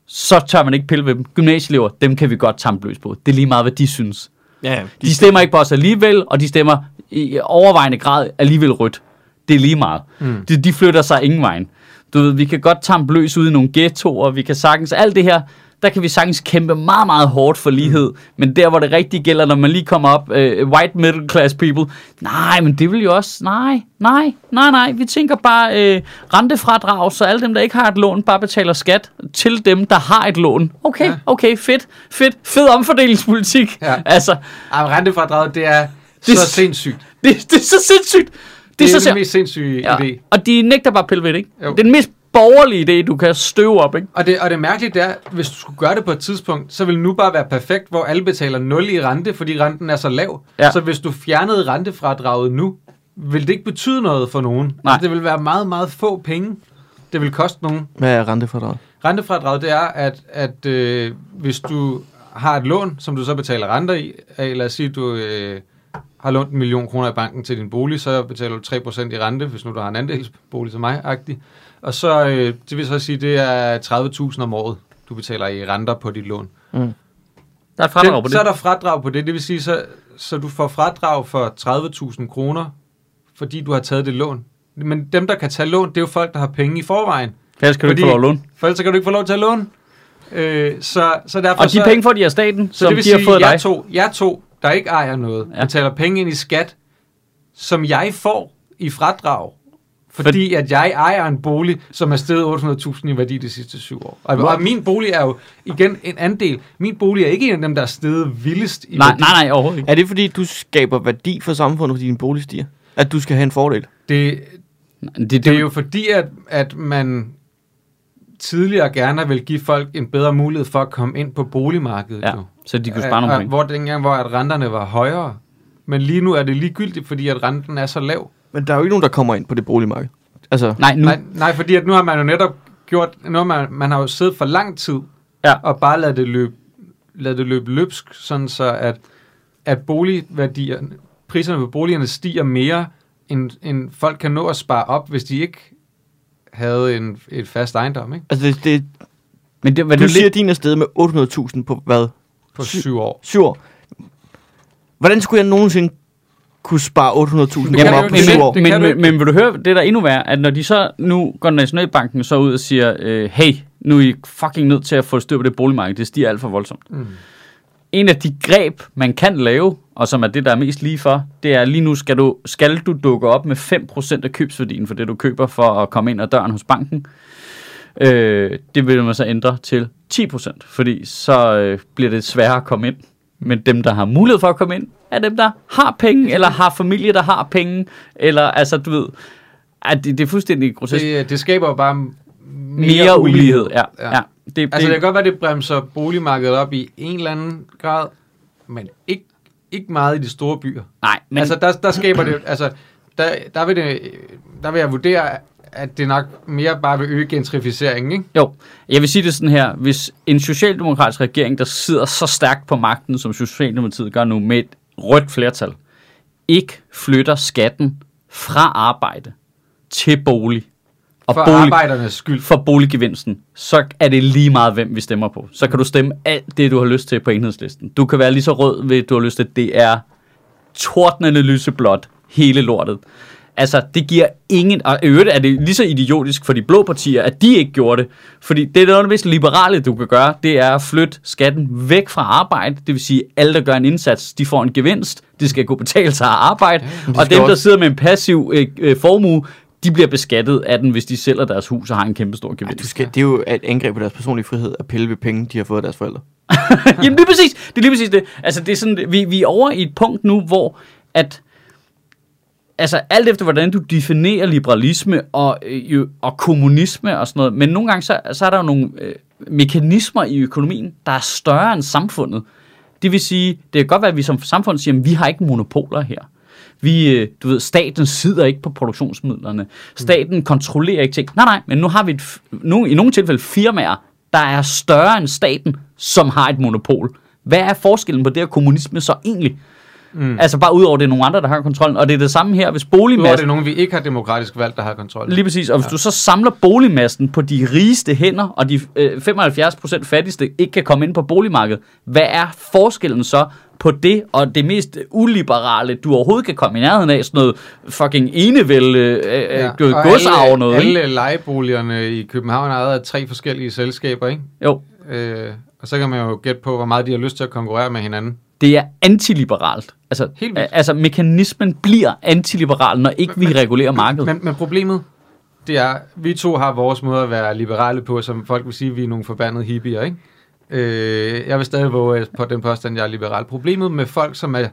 så tør man ikke pille ved dem. Gymnasieelever, dem kan vi godt tampe løs på. Det er lige meget, hvad de synes. Ja, ja. De stemmer ikke på os alligevel, og de stemmer i overvejende grad alligevel rødt. Det er lige meget. Mm. De, de flytter sig ingen vejen. Du ved, vi kan godt tampe løs ud i nogle ghettoer, vi kan sagtens, alt det her, der kan vi sagtens kæmpe meget, meget hårdt for lighed. Mm. Men der, hvor det rigtig gælder, når man lige kommer op, uh, white middle class people, nej, men det vil jo også, nej, nej, nej, nej, vi tænker bare uh, rentefradrag, så alle dem, der ikke har et lån, bare betaler skat til dem, der har et lån. Okay, Ja. okay, fedt, fedt, fed omfordelingspolitik. Ja. Altså, Ej, men rentefradraget, det er Det- så sindssygt. det, det er så sindssygt. Det, Det er så den sindssygt. mest sindssyge Ja. idé. Og de nægter bare at pille ved det, ikke? Jo. Det er den mest borgerlige idé, du kan støve op, ikke? Og det, og det mærkelige er, hvis du skulle gøre det på et tidspunkt, så vil nu bare være perfekt, hvor alle betaler 0 i rente, fordi renten er så lav. Ja. Så hvis du fjernede rentefradraget nu, vil det ikke betyde noget for nogen. Nej. Altså, det vil være meget, meget få penge, det vil koste nogen. Hvad er rentefradraget? Rentefradraget, det er, at, at øh, hvis du har et lån, som du så betaler renter i, af, lad os sige, du øh, har lånt en million kroner i banken til din bolig, så betaler du 3% i rente, hvis nu du har en andelsbolig som mig-agtig. Og så, øh, det vil så sige, det er 30.000 om året, du betaler i renter på dit lån. Der er et fradrag på det. så er der fradrag på det, det vil sige, så, så du får fradrag for 30.000 kroner, fordi du har taget det lån. Men dem, der kan tage lån, det er jo folk, der har penge i forvejen. Ellers kan du ikke få lov at låne. For ellers så kan du ikke få lov til at låne. Øh, så, så derfor Og de så, penge får de af staten, så som det vil de har sige, fået jeg dig. to, jeg to, der ikke ejer noget, Ja. betaler penge ind i skat, som jeg får i fradrag, fordi at jeg ejer en bolig, som er steget 800.000 i værdi de sidste syv år. Og, og min bolig er jo igen en andel. Min bolig er ikke en af dem, der er steget vildest i Nej, værdi. nej, nej, overhovedet ikke. Er det fordi, du skaber værdi for samfundet, fordi din bolig stiger? At du skal have en fordel? Det, Det, det, det er jo fordi, at, at man tidligere gerne vil give folk en bedre mulighed for at komme ind på boligmarkedet. Ja, jo. så de kunne spare nogle Øh, penge. Hvor dengang, hvor at renterne var højere. Men lige nu er det ligegyldigt, fordi at renten er så lav. Men der er jo ikke nogen, der kommer ind på det boligmarked. Altså, Nej, nu. Nej, nej, fordi at nu har man jo netop gjort, nu har man, man har jo siddet for lang tid, Ja. og bare ladet det løbe, ladet det løbe løbsk, sådan så at, at boligværdierne, priserne på boligerne stiger mere, end, end folk kan nå at spare op, hvis de ikke havde en, et fast ejendom, ikke? altså det, det, Men det, men du det er siger, lidt, at din er steget med 800.000 på hvad? På Sy- syv år. Syv år. Hvordan skulle jeg nogensinde kunne spare 800.000 kan kroner op på syv Men- år? men, men, men vil du høre, det der er endnu værre, at når de så, nu går Nationalbanken så ud og siger, øh, hey, nu er I fucking nødt til at få styr på det boligmarked, det stiger alt for voldsomt. Mm. En af de greb, man kan lave, og som er det, der er mest lige for, det er lige nu skal du, skal du dukke op med 5% af købsværdien for det, du køber for at komme ind ad døren hos banken. Øh, det vil man så ændre til 10%, fordi så øh, bliver det sværere at komme ind. Men dem, der har mulighed for at komme ind, er dem, der har penge, eller har familie, der har penge, eller altså, du ved, at det, det er fuldstændig grotesk. Det, det skaber bare mere, Mere ulighed, ja. Ja. ja. Det, det, Altså det kan godt være, det bremser boligmarkedet op i en eller anden grad, men ikke, ikke meget i de store byer. nej, men, altså der, der skaber det, altså der, der, vil det, der vil jeg vurdere, at det nok mere bare vil øge gentrificeringen, ikke? Jo, jeg vil sige det sådan her. Hvis en socialdemokratisk regering, der sidder så stærkt på magten, som Socialdemokratiet gør nu, med et rødt flertal, ikke flytter skatten fra arbejde til bolig, og For bolig, arbejdernes skyld. for boliggevinsten, så er det lige meget, hvem vi stemmer på. Så kan du stemme alt det, du har lyst til på enhedslisten. Du kan være lige så rød, ved du har lyst til. Det er tordnende lyseblåt, hele lortet. Altså, det giver ingen... Og i øvrigt er det lige så idiotisk for de blå partier, at de ikke gjorde det. Fordi det er noget af det mest liberale, du kan gøre, det er at flytte skatten væk fra arbejde. Det vil sige, at alle, der gør en indsats, de får en gevinst. Det skal kunne betale sig at arbejde. De og dem, der også- sidder med en passiv øh, øh, formue, de bliver beskattet af den, hvis de sælger deres hus og har en kæmpe stor gevinst. du skal, det er jo et angreb på deres personlige frihed at pille ved penge, de har fået af deres forældre. Jamen det er præcis, det er lige præcis det. Altså det er sådan, vi, vi er over i et punkt nu, hvor at altså alt efter hvordan du definerer liberalisme og, øh, og kommunisme og sådan noget, men nogle gange så, så er der jo nogle øh, mekanismer i økonomien, der er større end samfundet. Det vil sige, det kan godt være, at vi som samfund siger, at vi har ikke monopoler her. Vi, øh, du ved, staten sidder ikke på produktionsmidlerne. Staten kontrollerer ikke ting. Nej, nej, men nu har vi et, nu, i nogle tilfælde firmaer, der er større end staten, som har et monopol. Hvad er forskellen på det og kommunisme så egentlig? Mm. Altså bare udover det er nogle andre, der har kontrollen. Og det er det samme her, hvis Udover det boligmassen... er nogen, vi ikke har demokratisk valgt, der har kontrol. Lige præcis. Og hvis ja. du så samler boligmassen på de rigeste hænder, og de øh, 75% fattigste ikke kan komme ind på boligmarkedet, hvad er forskellen så på det og det mest uliberale, du overhovedet kan komme i nærheden af? Sådan noget fucking enevælde, øh, Ja, ja. godsarv alle, noget, ikke? alle lejeboligerne i København er ejet af tre forskellige selskaber, ikke? Jo, Øh, og så kan man jo gætte på, hvor meget de har lyst til at konkurrere med hinanden. det er antiliberalt. Altså, Helt vildt. altså mekanismen bliver antiliberal, når ikke vi regulerer markedet. Men, men problemet, det er, vi to har vores måde at være liberale på, som folk vil sige, at vi er nogle forbandede hippier, ikke? Øh, jeg vil stadig våge på den påstand, jeg er liberal. Problemet med folk, som er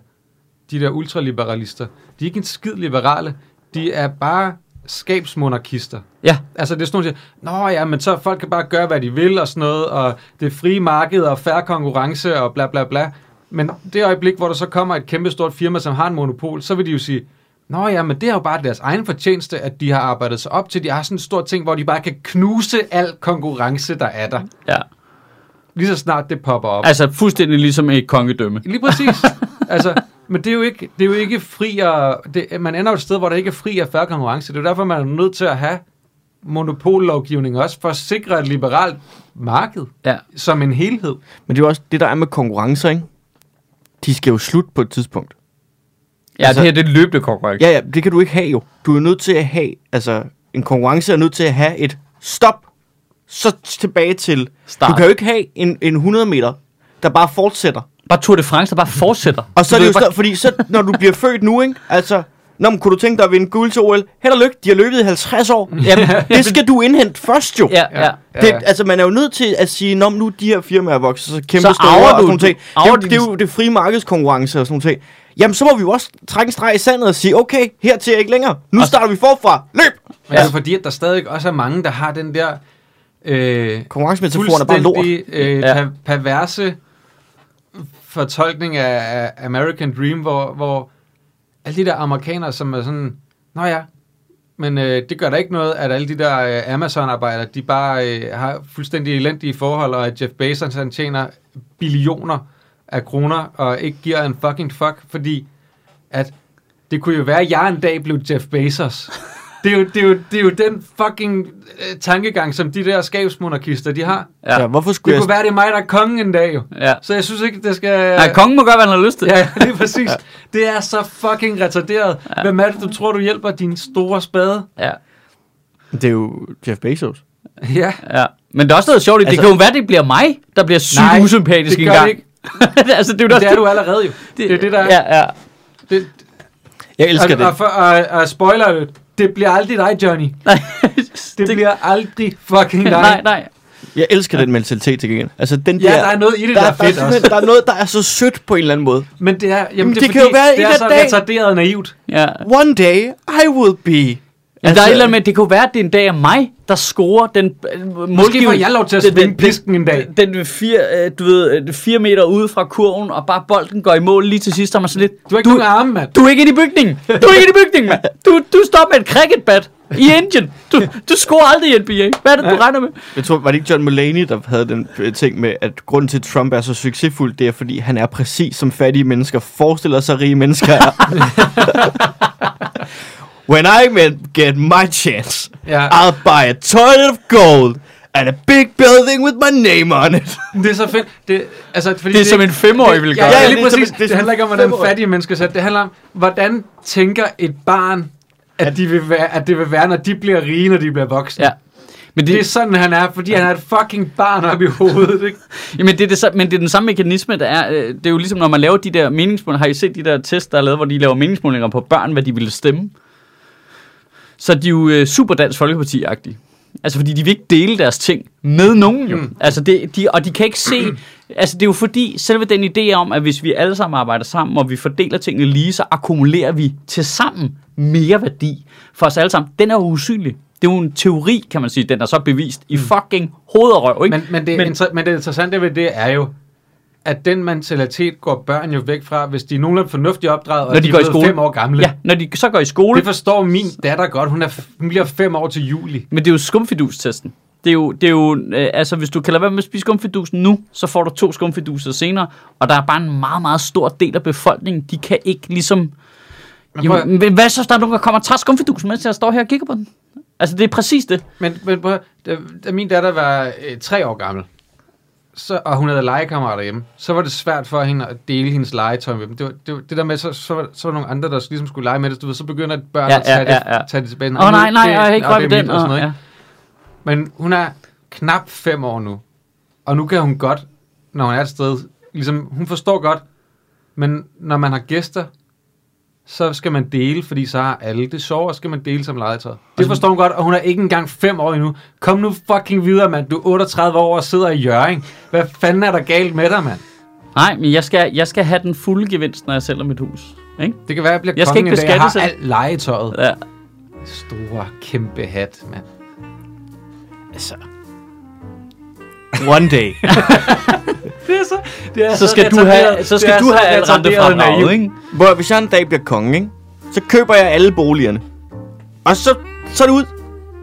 de der ultraliberalister, de er ikke en skid liberale. De er bare skabsmonarkister. Ja, Altså det er sådan noget, Nå ja, men så folk kan bare gøre, hvad de vil og sådan noget, og det frie marked og færre konkurrence og bla bla bla. Men det øjeblik, hvor der så kommer et kæmpe stort firma, som har en monopol, så vil de jo sige, Nå ja, men det er jo bare deres egen fortjeneste, at de har arbejdet sig op til, de har sådan en stor ting, hvor de bare kan knuse al konkurrence, der er der. ja. Lige så snart det popper op. Altså fuldstændig ligesom et kongedømme. Lige præcis. altså, men det er jo ikke, det er jo ikke fri og, det, man ender jo et sted, hvor der ikke er fri og færre konkurrence. Det er jo derfor, man er nødt til at have monopollovgivning også for at sikre et liberalt marked Ja. som en helhed. Men det er jo også det, der er med konkurrencer, ikke? De skal jo slutte på et tidspunkt. Ja, Altså- det her det er løbende konkurrence. Ja, ja, det kan du ikke have jo. Du er nødt til at have, altså, en konkurrence er nødt til at have et stop, så tilbage til. Start. Du kan jo ikke have en, en 100 meter, der bare fortsætter. Bare Tour de France, der bare fortsætter. Og så Du er det jo stadig, fordi så, når du bliver født nu, ikke? Altså, Nå, men kunne du tænke dig at vinde guld til OL? Held og lykke, de har løbet i 50 år. Jamen, det skal du indhente først jo. Ja, ja. Det, altså, man er jo nødt til at sige, når nu de her firmaer vokser så kæmpe Så store og sådan ting. Det, er din- det er jo det frie markedskonkurrence og sådan nogle ting. Jamen, så må vi jo også trække en streg i sandet og sige, okay, hertil er ikke længere. Nu starter vi forfra. Løb! Men ja. det er jo fordi, at der stadig også er mange, der har den der øh, Konkurrencemetaforen er bare lort. øh, Ja. ja. perverse fortolkning af, af American Dream, hvor, hvor alle de der amerikanere, som er sådan, nå ja, men øh, det gør da ikke noget, at alle de der øh, Amazon-arbejdere, de bare øh, har fuldstændig elendige forhold, og at Jeff Bezos han tjener billioner af kroner, og ikke giver en fucking fuck, fordi at det kunne jo være, at jeg en dag blev Jeff Bezos. Det er jo, det er jo, det er jo den fucking øh, tankegang, som de der skabsmonarkister, de har. Ja. Ja, hvorfor skulle Det jeg... kunne være, det er mig, der er kongen en dag jo. ja. Så jeg synes ikke, det skal... Nej, kongen må gøre, hvad han har lyst til. Ja, lige præcis. Det er så fucking retarderet. Hvem er det, du tror, du hjælper din store spade? ja. Det er jo Jeff Bezos. Ja. ja. Men der er også noget sjovt i, det Altså- kan jo være, det bliver mig, der bliver sygt Nej, usympatisk det en gør gang. det ikke. altså, det er jo Det er du allerede jo. Det er det, der er. Ja, ja. Det, Jeg elsker og, og, det. for, og, og spoiler alert, det bliver aldrig dig, Johnny. Nej, Det, det bliver aldrig fucking dig. nej, nej. Jeg elsker den mentalitet til gengæld. Altså, den Ja, der, der er noget i det, der, der er der, fedt er også. der er noget, der er så sødt på en eller anden måde. Men det er, jamen, Jamen, det, er det kan fordi, jo være det er så dag. retarderet naivt. Ja. One day, I will be... Altså, der er et eller andet med, det kunne være, at det er en dag af mig, der scorer den øh, Måske målgivning. får jeg lov til at Den- svinge den- pisken en dag. Den, den fire, øh, du ved, øh, fire meter ude fra kurven, og bare bolden går i mål lige til sidst, og man sådan lidt... Du har ikke nogen arme, mand. Du er ikke inde i bygningen. Du er ikke inde i bygningen, mand. Du, du står med et cricketbat i Indien. Du, du scorer aldrig i NBA. Hvad er det, du regner med? Jeg tror, var det ikke John Mulaney, der havde den ting med, at grunden til, at Trump er så succesfuld, det er, fordi han er præcis som fattige mennesker forestiller sig, rige mennesker er. When I get my chance, Ja. I'll buy a toilet of gold and a big building with my name on it. Det er så fedt. Det, altså, fordi Det er som en femårig ja, gøre. Ja, Ja, lige det præcis. det Det, som handler ikke om, hvordan fattige mennesker sætter. Det handler om, hvordan tænker et barn, at, de vil være, at det vil være, når de bliver rige, når de bliver voksne. Ja. Men Det det, er sådan, han er, fordi han er et fucking barn oppe i hovedet. Ikke? jamen det, er det, men det er den samme mekanisme, der er. øh, Det er jo ligesom, når man laver de der meningsmålinger. Har I set de der test, der er lavet, hvor de laver meningsmålinger på børn, hvad de ville stemme? Så de er jo øh, super Dansk Folkeparti-agtige. Altså, fordi de vil ikke dele deres ting med nogen jo. Mm. Mm. Altså, det, de, og de kan ikke se... altså, det er jo fordi, selve den idé om, at hvis vi alle sammen arbejder sammen, og vi fordeler tingene lige, så akkumulerer vi til sammen mere værdi for os alle sammen. Den er jo usynlig. Det er jo en teori, kan man sige, den er så bevist i fucking hoved og røv, ikke? Men, men, det, men, inter- men det interessante ved det er jo, at den mentalitet går børn jo væk fra, hvis de er nogenlunde fornuftigt opdraget, og Når de de går i er blevet skole. fem år gamle. Ja, når de så går i skole, Det forstår min datter godt. Hun, er, hun bliver fem år til juli. Men det er jo skumfidustesten. Det er jo, det er jo øh, altså hvis du kan lade være med at spise skumfidusen nu, så får du to skumfiduser senere, og der er bare en meget, meget stor del af befolkningen, de kan ikke ligesom... Men, Jo, prøv, men hvad så, der er nogen, der kommer og tager skumfidusen, mens jeg står her og kigger på den? Altså, det er præcis det. men, men prøv, da, da min datter var øh, tre år gammel, så, og hun havde legekammerater hjemme, så var det svært for hende at dele hendes legetøj med dem. Det, var, det, var, det der med, så, så, var, så var nogle andre, der ligesom skulle lege med det, du ved, så begynder børn Ja, at tage, ja, ja, ja. Det, tage det tilbage. Åh oh, nej, nej, jeg har ikke rørt den. og sådan Og, noget, ja. Men hun er knap fem år nu, og nu kan hun godt, når hun er et sted, ligesom, hun forstår godt, men når man har gæster, så skal man dele, fordi så har alle det sjovt, og så skal man dele som legetøj. Det forstår hun godt, og hun er ikke engang fem år endnu. Kom nu fucking videre, mand. Du er 38 år og sidder i Jøring. Hvad fanden er der galt med dig, mand? Nej, men jeg skal, jeg skal have den fulde gevinst, når jeg sælger mit hus. Ikke? Det kan være, at jeg bliver Jeg skal kongen ikke dag. Jeg har alt legetøjet. Ja. Store, kæmpe hat, mand. Altså. One day. Det er så, det er Så skal du have, så skal du have alt rentefradraget, ikke? Hvor hvis jeg en dag bliver konge, ikke? så køber jeg alle boligerne. Og så, så er det ud.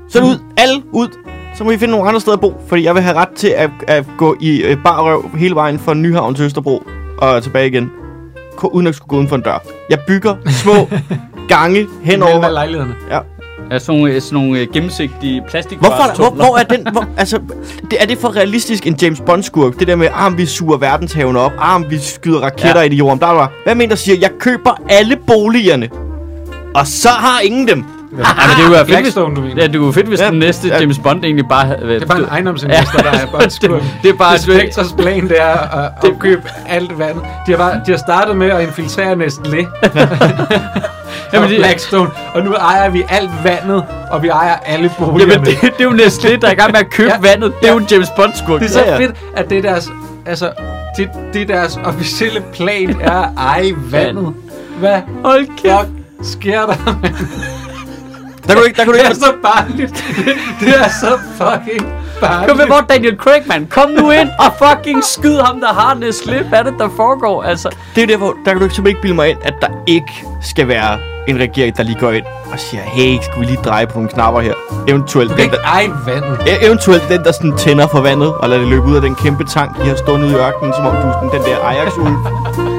Så er det ud. Alle ud. Så må vi finde nogle andre steder at bo, fordi jeg vil have ret til at, at gå i øh, barrøv hele vejen fra Nyhavn til Østerbro og tilbage igen. Uden at skulle gå uden for en dør. Jeg bygger små gange Mellem henover. alle lejlighederne. Ja. Ja, sådan nogle, sådan nogle øh, gennemsigtige plastik Hvorfor, er hvor, hvor er den, hvor, altså, det, er det for realistisk en James Bond-skurk? Det der med, arm vi suger verdenshavene op, arm vi skyder raketter Ja. ja. i jorden. Der var, hvad mener der siger, jeg køber alle boligerne, og så har ingen dem. Ja, men det kunne være fedt, hvis, du mener. ja, det kunne fedt, hvis Ja, den næste ja. James Bond egentlig bare havde... Det er bare en ejendomsinvestor, der er bondskurk. det, det er bare... Det Spectres plan, det er at opkøbe alt vand. De har, bare, de har startet med at infiltrere Nestlé Jamen, og det- Blackstone, og nu ejer vi alt vandet, og vi ejer alle boligerne. Jamen, det, det er jo Nestlé, der er i gang med at købe Ja. ja. vandet. Det er jo en James Bond-skurk. Det er så Ja, ja. fedt, at det er deres, altså, det, det er deres officielle plan er at eje vandet. Hvad Hold kæft. fuck sker der? Der kunne du ikke, der kunne du Det er ikke, så barnligt. Det er så fucking barnligt. Kom med, hvor er Daniel Craig, mand. Kom nu ind og fucking skyd ham, der har Nestlé. Hvad er det, der foregår? Altså, det er der, hvor, der kan du simpelthen ikke bilde mig ind, at der ikke skal være en regering, der lige går ind og siger, hey, skal vi lige dreje på nogle knapper her? Eventuelt Du kan den, ikke der, eje vandet. e- eventuelt den, der sådan tænder for vandet, og lader det løbe ud af den kæmpe tank, de har stået ude i ørkenen, som om du er den der Ajax-ulv.